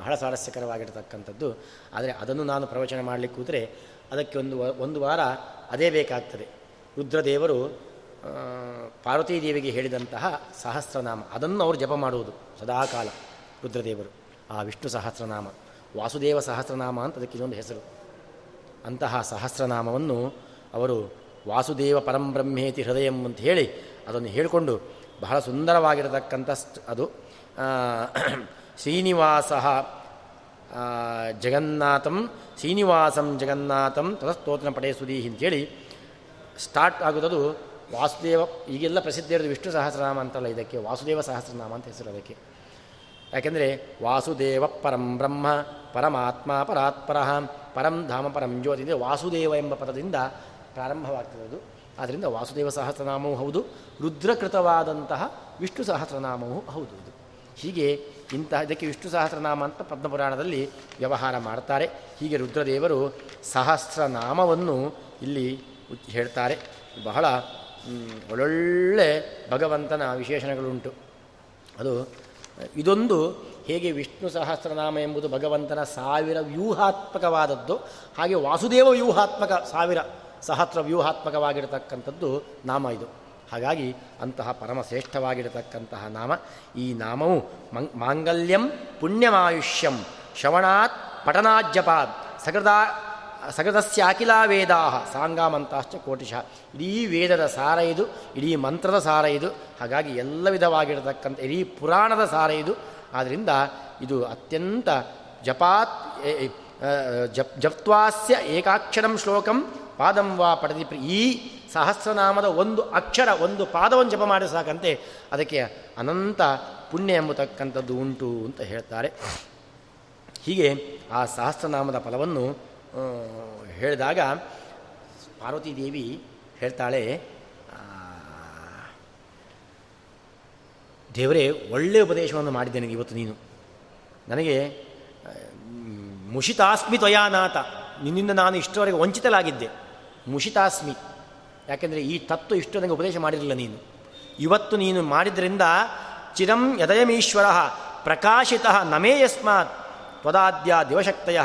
ಬಹಳ ಸ್ವಾರಸ್ಯಕರವಾಗಿರತಕ್ಕಂಥದ್ದು. ಆದರೆ ಅದನ್ನು ನಾನು ಪ್ರವಚನ ಮಾಡಲಿಕ್ಕೆ ಕೂತರೆ ಅದಕ್ಕೆ ಒಂದು ಒಂದು ವಾರ ಅದೇ ಬೇಕಾಗ್ತದೆ. ರುದ್ರದೇವರು ಪಾರ್ವತೀದೇವಿಗೆ ಹೇಳಿದಂತಹ ಸಹಸ್ರನಾಮ, ಅದನ್ನು ಅವರು ಜಪ ಮಾಡುವುದು ಸದಾಕಾಲ ರುದ್ರದೇವರು, ಆ ವಿಷ್ಣು ಸಹಸ್ರನಾಮ. ವಾಸುದೇವ ಸಹಸ್ರನಾಮ ಅಂತ ಅದಕ್ಕೆ ಇದೊಂದು ಹೆಸರು. ಅಂತಹ ಸಹಸ್ರನಾಮವನ್ನು ಅವರು ವಾಸುದೇವ ಪರಂಬ್ರಹ್ಮೇತಿ ಹೃದಯಂ ಅಂತ ಹೇಳಿ ಅದನ್ನು ಹೇಳಿಕೊಂಡು ಬಹಳ ಸುಂದರವಾಗಿರತಕ್ಕಂಥ ಅದು ಶ್ರೀನಿವಾಸ ಜಗನ್ನಾಥಂ, ಶ್ರೀನಿವಾಸಂ ಜಗನ್ನಾಥಂ ತದಸ್ತೋತ್ರ ಪಡೆಯ ಸುದೀಹಿ ಅಂತೇಳಿ ಸ್ಟಾರ್ಟ್ ಆಗೋದದು ವಾಸುದೇವ, ಈಗೆಲ್ಲ ಪ್ರಸಿದ್ಧ ಇರೋದು ವಿಷ್ಣು ಸಹಸ್ರನಾಮ ಅಂತಲ್ಲ ಇದಕ್ಕೆ, ವಾಸುದೇವ ಸಹಸ್ರನಾಮ ಅಂತ ಹೆಸರು ಅದಕ್ಕೆ. ಯಾಕೆಂದರೆ ವಾಸುದೇವ ಪರಂ ಬ್ರಹ್ಮ, ಪರಮಾತ್ಮ ಪರಾತ್ಪರ, ಪರಂ ಧಾಮ ಪರಂ ಜ್ಯೋತಿ ವಾಸುದೇವ ಎಂಬ ಪದದಿಂದ ಪ್ರಾರಂಭವಾಗ್ತದೆ ಅದು ಆದ್ದರಿಂದ ವಾಸುದೇವ ಸಹಸ್ರನಾಮವೂ ಹೌದು, ರುದ್ರಕೃತವಾದಂತಹ ವಿಷ್ಣು ಸಹಸ್ರನಾಮವೂ ಹೌದು ಇದು. ಹೀಗೆ ಇಂತಹ ಇದಕ್ಕೆ ವಿಷ್ಣು ಸಹಸ್ರನಾಮ ಅಂತ ಪದ್ಮಪುರಾಣದಲ್ಲಿ ವ್ಯವಹಾರ ಮಾಡ್ತಾರೆ. ಹೀಗೆ ರುದ್ರದೇವರು ಸಹಸ್ರನಾಮವನ್ನು ಇಲ್ಲಿ ಹೇಳ್ತಾರೆ. ಬಹಳ ಒಳ್ಳೊಳ್ಳೆ ಭಗವಂತನ ವಿಶೇಷಣಗಳುಂಟು. ಅದು ಇದೊಂದು ಹೇಗೆ ವಿಷ್ಣು ಸಹಸ್ರನಾಮ ಎಂಬುದು ಭಗವಂತನ ಸಾವಿರ ವ್ಯೂಹಾತ್ಮಕವಾದದ್ದು, ಹಾಗೆ ವಾಸುದೇವ ವ್ಯೂಹಾತ್ಮಕ ಸಾವಿರ ಸಹಸ್ರ ವ್ಯೂಹಾತ್ಮಕವಾಗಿರತಕ್ಕಂಥದ್ದು ನಾಮ ಇದು. ಹಾಗಾಗಿ ಅಂತಹ ಪರಮಶ್ರೇಷ್ಠವಾಗಿರತಕ್ಕಂತಹ ನಾಮ. ಈ ನಾಮವು ಮಾಂಗಲ್ಯಂ ಪುಣ್ಯಮಾಯುಷ್ಯಂ ಶ್ರವಣಾತ್ ಪಠನಾಜ್ಜಪಾತ್ ಸಕೃದ ಸಕೃತಸ್ಯಾಕಿಲಾ ವೇದಾ ಸಾಂಗಾಮಂತಾಶ್ಚ ಕೋಟಿಶ. ಇಡೀ ವೇದದ ಸಾರ ಇದು, ಇಡೀ ಮಂತ್ರದ ಸಾರ ಇದು. ಹಾಗಾಗಿ ಎಲ್ಲ ವಿಧವಾಗಿರತಕ್ಕಂಥ, ಇಡೀ ಪುರಾಣದ ಸಾರ ಇದು. ಆದ್ದರಿಂದ ಇದು ಅತ್ಯಂತ ಜಪಾತ್ ಜಪ್ ಜಪ್ವಾಸ್ಯ ಏಕಾಕ್ಷರಂ ಶ್ಲೋಕಂ ಪಾದಂ ವಾ ಪಡೆದಿ ಈ ಸಹಸ್ರನಾಮದ ಒಂದು ಅಕ್ಷರ, ಒಂದು ಪಾದವನ್ನು ಜಪ ಮಾಡಿ ಸಾಕಂತೆ. ಅದಕ್ಕೆ ಅನಂತ ಪುಣ್ಯ ಎಂಬತಕ್ಕಂಥದ್ದು ಉಂಟು ಅಂತ ಹೇಳ್ತಾರೆ. ಹೀಗೆ ಆ ಸಹಸ್ರನಾಮದ ಫಲವನ್ನು ಹೇಳಿದಾಗ ಪಾರ್ವತೀದೇವಿ ಹೇಳ್ತಾಳೆ ದೇವರೇ ಒಳ್ಳೆಯ ಉಪದೇಶವನ್ನು ಮಾಡಿದ್ದೇನೆ ಇವತ್ತು ನೀನು. ನನಗೆ ಮುಷಿತಾಸ್ಮಿ ತ್ವಯಾನಾಥ ನಿನ್ನಿಂದ ನಾನು ಇಷ್ಟವರೆಗೆ ವಂಚಿತಲಾಗಿದ್ದೆ ಮುಷಿತಾಸ್ಮಿ. ಯಾಕೆಂದರೆ ಈ ತತ್ವ ಇಷ್ಟು ನನಗೆ ಉಪದೇಶ ಮಾಡಿರಲಿಲ್ಲ ನೀನು. ಇವತ್ತು ನೀನು ಮಾಡಿದ್ರಿಂದ ಚಿರಂ ಯದಯಮೀಶ್ವರ ಪ್ರಕಾಶಿತ ನಮೇ ಯಸ್ಮಾತ್ ತ್ವದಾದ್ಯ ದಿವಶಕ್ತಯ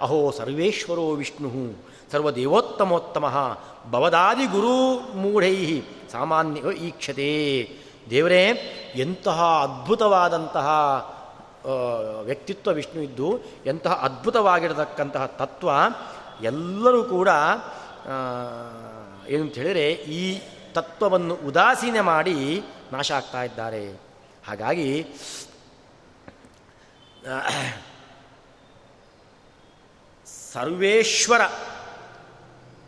ಅಹೋ ಸರ್ವೇಶ್ವರೋ ವಿಷ್ಣು. ಸರ್ವದೇವೋತ್ತಮೋತ್ತಮ. ಭವದಾದಿ ಗುರು ಮೂಢೈ. ಸಾಮಾನ್ಯ ಈಕ್ಷತೆ. ದೇವರೇ, ಎಂತಹ ಅದ್ಭುತವಾದಂತಹ ವ್ಯಕ್ತಿತ್ವ ವಿಷ್ಣು ಇದ್ದು, ಎಂತಹ ಅದ್ಭುತವಾಗಿರತಕ್ಕಂತಹ ತತ್ವ ಎಲ್ಲರೂ ಕೂಡ ಏನು ಹೇಳಿದರೆ ಈ ತತ್ವವನ್ನು ಉದಾಸೀನ ಮಾಡಿ ನಾಶ ಆಗ್ತಾ ಇದ್ದಾರೆ. ಹಾಗಾಗಿ ಸರ್ವೇಶ್ವರ.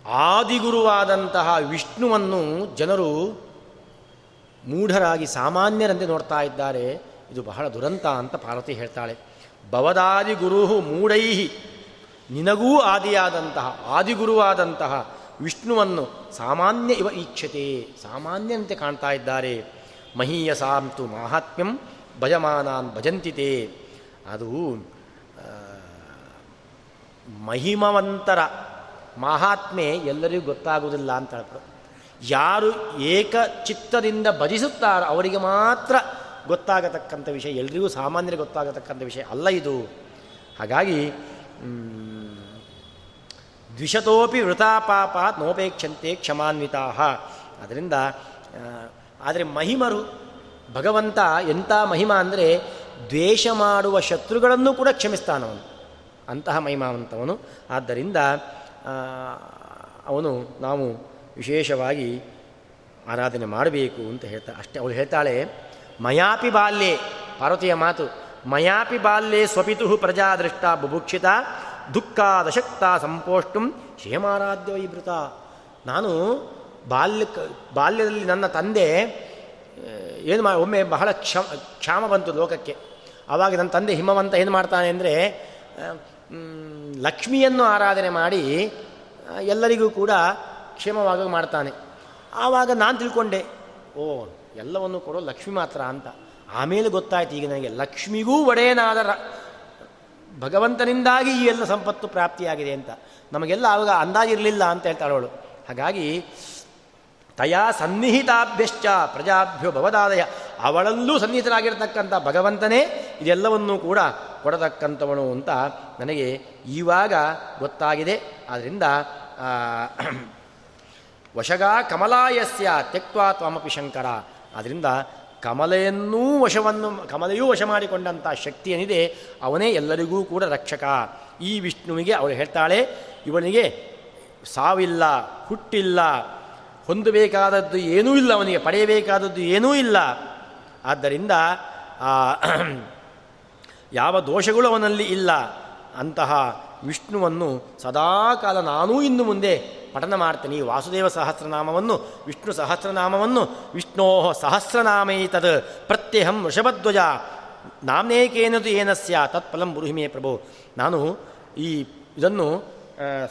ಆದಿಗುರುವಾದಂತಹ ವಿಷ್ಣುವನ್ನು ಜನರು ಮೂಢರಾಗಿ ಸಾಮಾನ್ಯರಂತೆ ನೋಡ್ತಾ ಇದ್ದಾರೆ. ಇದು ಬಹಳ ದುರಂತ ಅಂತ ಪಾರ್ವತಿ ಹೇಳ್ತಾಳೆ. ಭವದಾದಿ ಗುರು ಮೂಢೈಹಿ ನಿನಗೂ ಆದಿಯಾದಂತಹ, ಆದಿಗುರುವಾದಂತಹ ವಿಷ್ಣುವನ್ನು ಸಾಮಾನ್ಯ ಇವ ಈಕ್ಷತೆ ಸಾಮಾನ್ಯಂತೆ ಕಾಣ್ತಾ ಇದ್ದಾರೆ. ಮಹೀಯಸಾಂತು ಮಾಹಾತ್ಮ್ಯಂ ಭಜಮಾನಾನ್ ಭಜಂತಿತೆ. ಅದು ಮಹಿಮವಂತರ ಮಹಾತ್ಮೆ ಎಲ್ಲರಿಗೂ ಗೊತ್ತಾಗುವುದಿಲ್ಲ ಅಂತ ಹೇಳ್ತಾರೆ ಯಾರು ಏಕ ಚಿತ್ತದಿಂದ ಭಜಿಸುತ್ತಾರೋ ಅವರಿಗೆ ಮಾತ್ರ ಗೊತ್ತಾಗತಕ್ಕಂಥ ವಿಷಯ, ಎಲ್ರಿಗೂ ಸಾಮಾನ್ಯರಿಗೆ ಗೊತ್ತಾಗತಕ್ಕಂಥ ವಿಷಯ ಅಲ್ಲ ಇದು. ಹಾಗಾಗಿ ದ್ವಿಷತೋಪಿ ವೃತಾಪಾಪ ನೋಪೇಕ್ಷಂತೆ ಕ್ಷಮಾನ್ವಿತಾ ಅದರಿಂದ ಆದರೆ ಮಹಿಮರು, ಭಗವಂತ ಎಂಥ ಮಹಿಮ ಅಂದರೆ ದ್ವೇಷ ಮಾಡುವ ಶತ್ರುಗಳನ್ನು ಕೂಡ ಕ್ಷಮಿಸ್ತಾನವನು. ಅಂತಹ ಮಹಿಮಾವಂತವನು. ಆದ್ದರಿಂದ ಅವನು ನಾವು ವಿಶೇಷವಾಗಿ ಆರಾಧನೆ ಮಾಡಬೇಕು ಅಂತ ಹೇಳ್ತಾ, ಅಷ್ಟೇ, ಅವಳು ಹೇಳ್ತಾಳೆ, ಮಯಾಪಿ ಬಾಲ್ಯೆ, ಪಾರ್ವತಿಯ ಮಾತು, ಮಯಾಪಿ ಬಾಲ್ಯೆ ಸ್ವಪಿತು ಪ್ರಜಾದೃಷ್ಟ ಬುಭುಕ್ಷಿತ ದುಃಖ ದಶಕ್ತ ಸಂಪೋಷ್ಟು ಕ್ಷೇಮಾರಾಧ್ಯ ವೈಭೃತ. ನಾನು ಬಾಲ್ಯ, ಬಾಲ್ಯದಲ್ಲಿ ನನ್ನ ತಂದೆ ಏನು ಮಾ, ಒಮ್ಮೆ ಬಹಳ ಕ್ಷಮ, ಕ್ಷಾಮ ಬಂತು ಲೋಕಕ್ಕೆ. ಆವಾಗ ನನ್ನ ತಂದೆ ಹಿಮವಂತ ಏನು ಮಾಡ್ತಾನೆ ಅಂದರೆ ಲಕ್ಷ್ಮಿಯನ್ನು ಆರಾಧನೆ ಮಾಡಿ ಎಲ್ಲರಿಗೂ ಕೂಡ ಕ್ಷೇಮವಾಗ ಮಾಡ್ತಾನೆ. ಆವಾಗ ನಾನು ತಿಳ್ಕೊಂಡೆ, ಓ, ಎಲ್ಲವನ್ನು ಕೊಡೋ ಲಕ್ಷ್ಮಿ ಮಾತ್ರ ಅಂತ. ಆಮೇಲೆ ಗೊತ್ತಾಯ್ತು ಈಗ ನನಗೆ ಲಕ್ಷ್ಮಿಗೂ ಒಡೆಯನಾದ ಭಗವಂತನಿಂದಾಗಿ ಈ ಎಲ್ಲ ಸಂಪತ್ತು ಪ್ರಾಪ್ತಿಯಾಗಿದೆ ಅಂತ. ನಮಗೆಲ್ಲ ಆವಾಗ ಅಂದಾಜಿರಲಿಲ್ಲ ಅಂತ ಹೇಳ್ತಾಳೆ ಅವಳು. ಹಾಗಾಗಿ ತಯಾ ಸನ್ನಿಹಿತಾಭ್ಯಶ್ಚ ಪ್ರಜಾಭ್ಯೋ ಭವದಾದಯ. ಅವಳಲ್ಲೂ ಸನ್ನಿಹಿತನಾಗಿರ್ತಕ್ಕಂಥ ಭಗವಂತನೇ ಇದೆಲ್ಲವನ್ನೂ ಕೂಡ ಕೊಡತಕ್ಕಂಥವನು ಅಂತ ನನಗೆ ಈವಾಗ ಗೊತ್ತಾಗಿದೆ. ಆದ್ದರಿಂದ ವಶಗ ಕಮಲಾಯಸ್ಯ ತೆಕ್ವಾ ತ್ವಮಪಿ ಶಂಕರ. ಆದ್ದರಿಂದ ಕಮಲೆಯನ್ನೂ ವಶವನ್ನು, ಕಮಲೆಯೂ ವಶ ಮಾಡಿಕೊಂಡಂಥ ಶಕ್ತಿ ಏನಿದೆ, ಅವನೇ ಎಲ್ಲರಿಗೂ ಕೂಡ ರಕ್ಷಕ. ಈ ವಿಷ್ಣುವಿಗೆ ಅವಳು ಹೇಳ್ತಾಳೆ ಇವನಿಗೆ ಸಾವಿಲ್ಲ, ಹುಟ್ಟಿಲ್ಲ ಹೊಂದಬೇಕಾದದ್ದು ಏನೂ ಇಲ್ಲ ಅವನಿಗೆ, ಪಡೆಯಬೇಕಾದದ್ದು ಏನೂ ಇಲ್ಲ. ಆದ್ದರಿಂದ ಯಾವ ದೋಷಗಳು ಅವನಲ್ಲಿ ಇಲ್ಲ. ಅಂತಹ ವಿಷ್ಣುವನ್ನು ಸದಾಕಾಲ ನಾನೂ ಇನ್ನು ಮುಂದೆ ಪಠನ ಮಾಡ್ತೇನೆ. ಈ ವಾಸುದೇವ ಸಹಸ್ರನಾಮವನ್ನು, ವಿಷ್ಣು ಸಹಸ್ರನಾಮವನ್ನು, ವಿಷ್ಣೋ ಸಹಸ್ರನಾಮೈತದ್ ಪ್ರತ್ಯಹಂ ವೃಷಭಧ್ವಜ, ನಾಮ್ನೇಕೇನದು ಏನಸ್ಯ ತತ್ಫಲಂ ಬುರುಹಿಮೇ ಪ್ರಭು. ನಾನು ಈ ಇದನ್ನು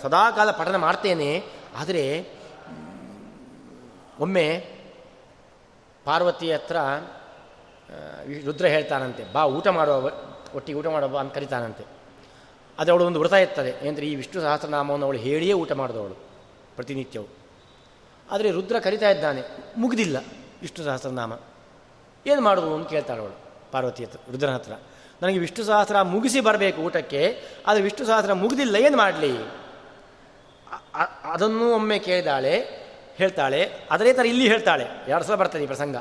ಸದಾಕಾಲ ಪಠನ ಮಾಡ್ತೇನೆ. ಆದರೆ ಒಮ್ಮೆ ಪಾರ್ವತಿ ಹತ್ರ ರುದ್ರ ಹೇಳ್ತಾನಂತೆ, ಬಾ, ಊಟ ಮಾಡುವ ಒಟ್ಟಿಗೆ ಊಟ ಮಾಡುವ ಅಂತ ಕರಿತಾನಂತೆ. ಅದು ಅವಳು ಒಂದು ವ್ರತ ಇರ್ತದೆ ಏನಂದರೆ ಈ ವಿಷ್ಣು ಸಹಸ್ರನಾಮವನ್ನು ಅವಳು ಹೇಳಿಯೇ ಊಟ ಮಾಡಿದವಳು ಪ್ರತಿನಿತ್ಯವು. ಆದರೆ ರುದ್ರ ಕರಿತಾ ಇದ್ದಾನೆ, ಮುಗಿದಿಲ್ಲ ವಿಷ್ಣು ಸಹಸ್ರನಾಮ. ಏನು ಮಾಡೋದು ಅಂತ ಕೇಳ್ತಾಳೆ ಅವಳು ಪಾರ್ವತಿ ಹತ್ರ, ರುದ್ರನ ಹತ್ರ. ನನಗೆ ವಿಷ್ಣು ಸಹಸ್ರ ಮುಗಿಸಿ ಬರಬೇಕು ಊಟಕ್ಕೆ, ಆದರೆ ವಿಷ್ಣು ಸಹಸ್ರ ಮುಗಿದಿಲ್ಲ, ಏನು ಮಾಡಲಿ? ಅದನ್ನು ಒಮ್ಮೆ ಕೇಳಿದಾಳೆ ಹೇಳ್ತಾಳೆ. ಅದೇ ಥರ ಇಲ್ಲಿ ಹೇಳ್ತಾಳೆ. ಎರಡು ಸಲ ಬರ್ತದೆ ಈ ಪ್ರಸಂಗ.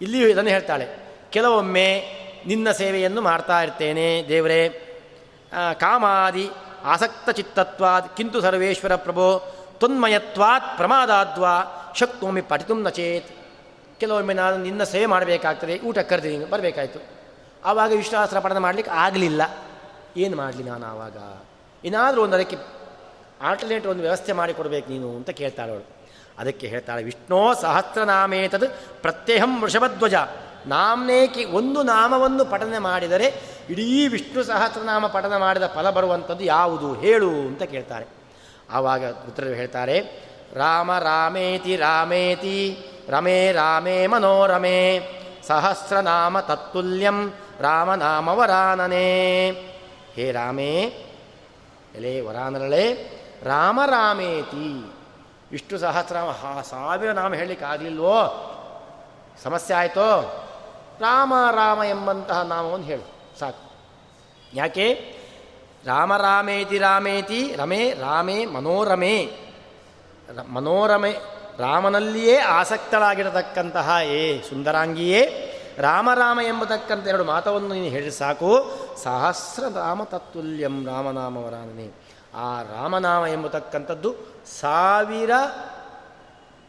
ಇಲ್ಲಿಯೂ ಇದನ್ನು ಹೇಳ್ತಾಳೆ. ಕೆಲವೊಮ್ಮೆ ನಿನ್ನ ಸೇವೆಯನ್ನು ಮಾಡ್ತಾ ಇರ್ತೇನೆ ದೇವರೇ. ಕಾಮಾದಿ ಆಸಕ್ತ ಚಿತ್ತತ್ವಾದ್ ಕಿಂತು ಸರ್ವೇಶ್ವರ ಪ್ರಭೋ ತೊನ್ಮಯತ್ವಾತ್ ಪ್ರಮಾದಾದ್ವಾ ಶಕ್ತೋಮಿ ಪಠಿತು ನಚೇತ್. ಕೆಲವೊಮ್ಮೆ ನಾನು ನಿನ್ನ ಸೇವೆ ಮಾಡಬೇಕಾಗ್ತದೆ, ಊಟ ಕರೆದಿದ್ದೀನಿ, ಬರಬೇಕಾಯ್ತು. ಆವಾಗ ವಿಶ್ವಾಸರ ಪಠನ ಮಾಡಲಿಕ್ಕೆ ಆಗಲಿಲ್ಲ. ಏನು ಮಾಡಲಿ ನಾನು ಆವಾಗ? ಏನಾದರೂ ಒಂದು ಅದಕ್ಕೆ ಆಲ್ಟರ್ನೇಟ್ ಒಂದು ವ್ಯವಸ್ಥೆ ಮಾಡಿಕೊಡ್ಬೇಕು ನೀನು ಅಂತ ಕೇಳ್ತಾಳೆ ಅವಳು. ಅದಕ್ಕೆ ಹೇಳ್ತಾಳೆ, ವಿಷ್ಣೋ ಸಹಸ್ರನಾಮೇತದ್ ಪ್ರತ್ಯಹಂ ವೃಷಭಧ್ವಜ. ನಾಮ್ನೇಕಿ ಒಂದು ನಾಮವನ್ನು ಪಠನೆ ಮಾಡಿದರೆ ಇಡೀ ವಿಷ್ಣು ಸಹಸ್ರನಾಮ ಪಠನ ಮಾಡಿದ ಫಲ ಬರುವಂಥದ್ದು ಯಾವುದು? ಹೇಳು ಅಂತ ಕೇಳ್ತಾರೆ. ಆವಾಗ ಉತ್ತರ ಹೇಳ್ತಾರೆ, ರಾಮ ರಾಮೇತಿ ರಾಮೇತಿ, ರಮೇ ರಾಮೇ ಮನೋರಮೇ, ಸಹಸ್ರನಾಮ ತತ್ತುಲ್ಯಂ ರಾಮನಾಮ ವರಾನನೇ. ಹೇ ರಾಮೇ, ಎಲೆ ವರಾನರಳೆ, ರಾಮ ರಾಮೇತಿ. ವಿಷ್ಣು ಸಹಸ್ರನಾಮ ಸಾವಿರ ನಾಮ ಹೇಳಲಿಕ್ಕೆ ಸಮಸ್ಯೆ ಆಯಿತೋ? ರಾಮ ರಾಮ ಎಂಬಂತಹ ನಾಮವನ್ನು ಹೇಳು, ಸಾಕು. ಯಾಕೆ? ರಾಮ, ರಾಮೇತಿ ರಾಮೇತಿ, ರಮೇ, ರಾಮೇ, ಮನೋರಮೇ. ಮನೋರಮೆ, ರಾಮನಲ್ಲಿಯೇ ಆಸಕ್ತಳಾಗಿರತಕ್ಕಂತಹ ಏ ಸುಂದರಾಂಗಿಯೇ, ರಾಮ ರಾಮ ಎಂಬತಕ್ಕಂಥ ಎರಡು ಮಾತವನ್ನು ನೀನು ಹೇಳಿ ಸಾಕು. ಸಹಸ್ರ ರಾಮ ತತ್ತುಲ್ಯಂ ರಾಮನಾಮವರಾನೇ ಆ ರಾಮನಾಮ ಎಂಬತಕ್ಕಂಥದ್ದು ಸಾವಿರ,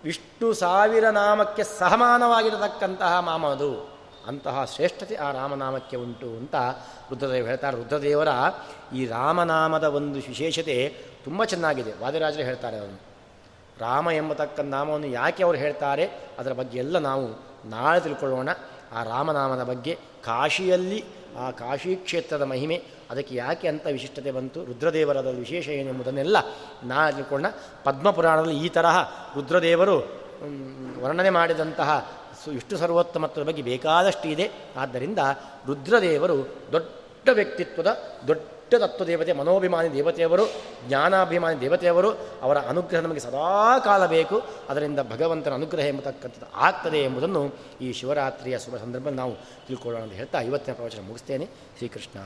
ವಿಷ್ಣು ಸಾವಿರ ನಾಮಕ್ಕೆ ಸಹಮಾನವಾಗಿರತಕ್ಕಂತಹ ಮಾಮ ಅದು ಅಂತಹ ಶ್ರೇಷ್ಠತೆ ಆ ರಾಮನಾಮಕ್ಕೆ ಉಂಟು ಅಂತ ರುದ್ರದೇವ ಹೇಳ್ತಾರೆ. ರುದ್ರದೇವರ ಈ ರಾಮನಾಮದ ಒಂದು ವಿಶೇಷತೆ ತುಂಬ ಚೆನ್ನಾಗಿದೆ. ವಾದಿರಾಜರು ಹೇಳ್ತಾರೆ ಅವನು ರಾಮ ಎಂಬತಕ್ಕ ನಾಮವನ್ನು ಯಾಕೆ ಅವರು ಹೇಳ್ತಾರೆ? ಅದರ ಬಗ್ಗೆ ಎಲ್ಲ ನಾವು ನಾಳೆ ತಿಳ್ಕೊಳ್ಳೋಣ. ಆ ರಾಮನಾಮದ ಬಗ್ಗೆ ಕಾಶಿಯಲ್ಲಿ, ಆ ಕಾಶಿ ಕ್ಷೇತ್ರದ ಮಹಿಮೆ ಅದಕ್ಕೆ ಯಾಕೆ ಅಂತ ವಿಶಿಷ್ಟತೆ ಬಂತು? ರುದ್ರದೇವರದ ವಿಶೇಷ ಏನೆಂಬುದನ್ನೆಲ್ಲ ನಾ ತಿಳ್ಕೊಂಡ ಪದ್ಮಪುರಾಣದಲ್ಲಿ ಈ ತರಹ ರುದ್ರದೇವರು ವರ್ಣನೆ ಮಾಡಿದಂತಹ ಸು ಇಷ್ಟು ಸರ್ವೋತ್ತಮತ್ವದ ಬಗ್ಗೆ ಬೇಕಾದಷ್ಟು ಇದೆ ಆದ್ದರಿಂದ ರುದ್ರದೇವರು ದೊಡ್ಡ ವ್ಯಕ್ತಿತ್ವದ, ದೊಡ್ಡ ತತ್ವದೇವತೆ, ಮನೋಭಿಮಾನಿ ದೇವತೆಯವರು, ಜ್ಞಾನಾಭಿಮಾನಿ ದೇವತೆಯವರು, ಅವರ ಅನುಗ್ರಹ ನಮಗೆ ಸದಾ ಕಾಲ ಬೇಕು. ಅದರಿಂದ ಭಗವಂತನ ಅನುಗ್ರಹ ಎಂಬತಕ್ಕಂಥದ್ದು ಆಗ್ತದೆ ಎಂಬುದನ್ನು ಈ ಶಿವರಾತ್ರಿಯ ಶುಭ ಸಂದರ್ಭದಲ್ಲಿ ನಾವು ತಿಳ್ಕೊಳ್ಳೋಣ ಅಂತ ಹೇಳ್ತಾ ಇವತ್ತಿನ ಪ್ರವಚನ ಮುಗಿಸ್ತೇನೆ. ಶ್ರೀಕೃಷ್ಣ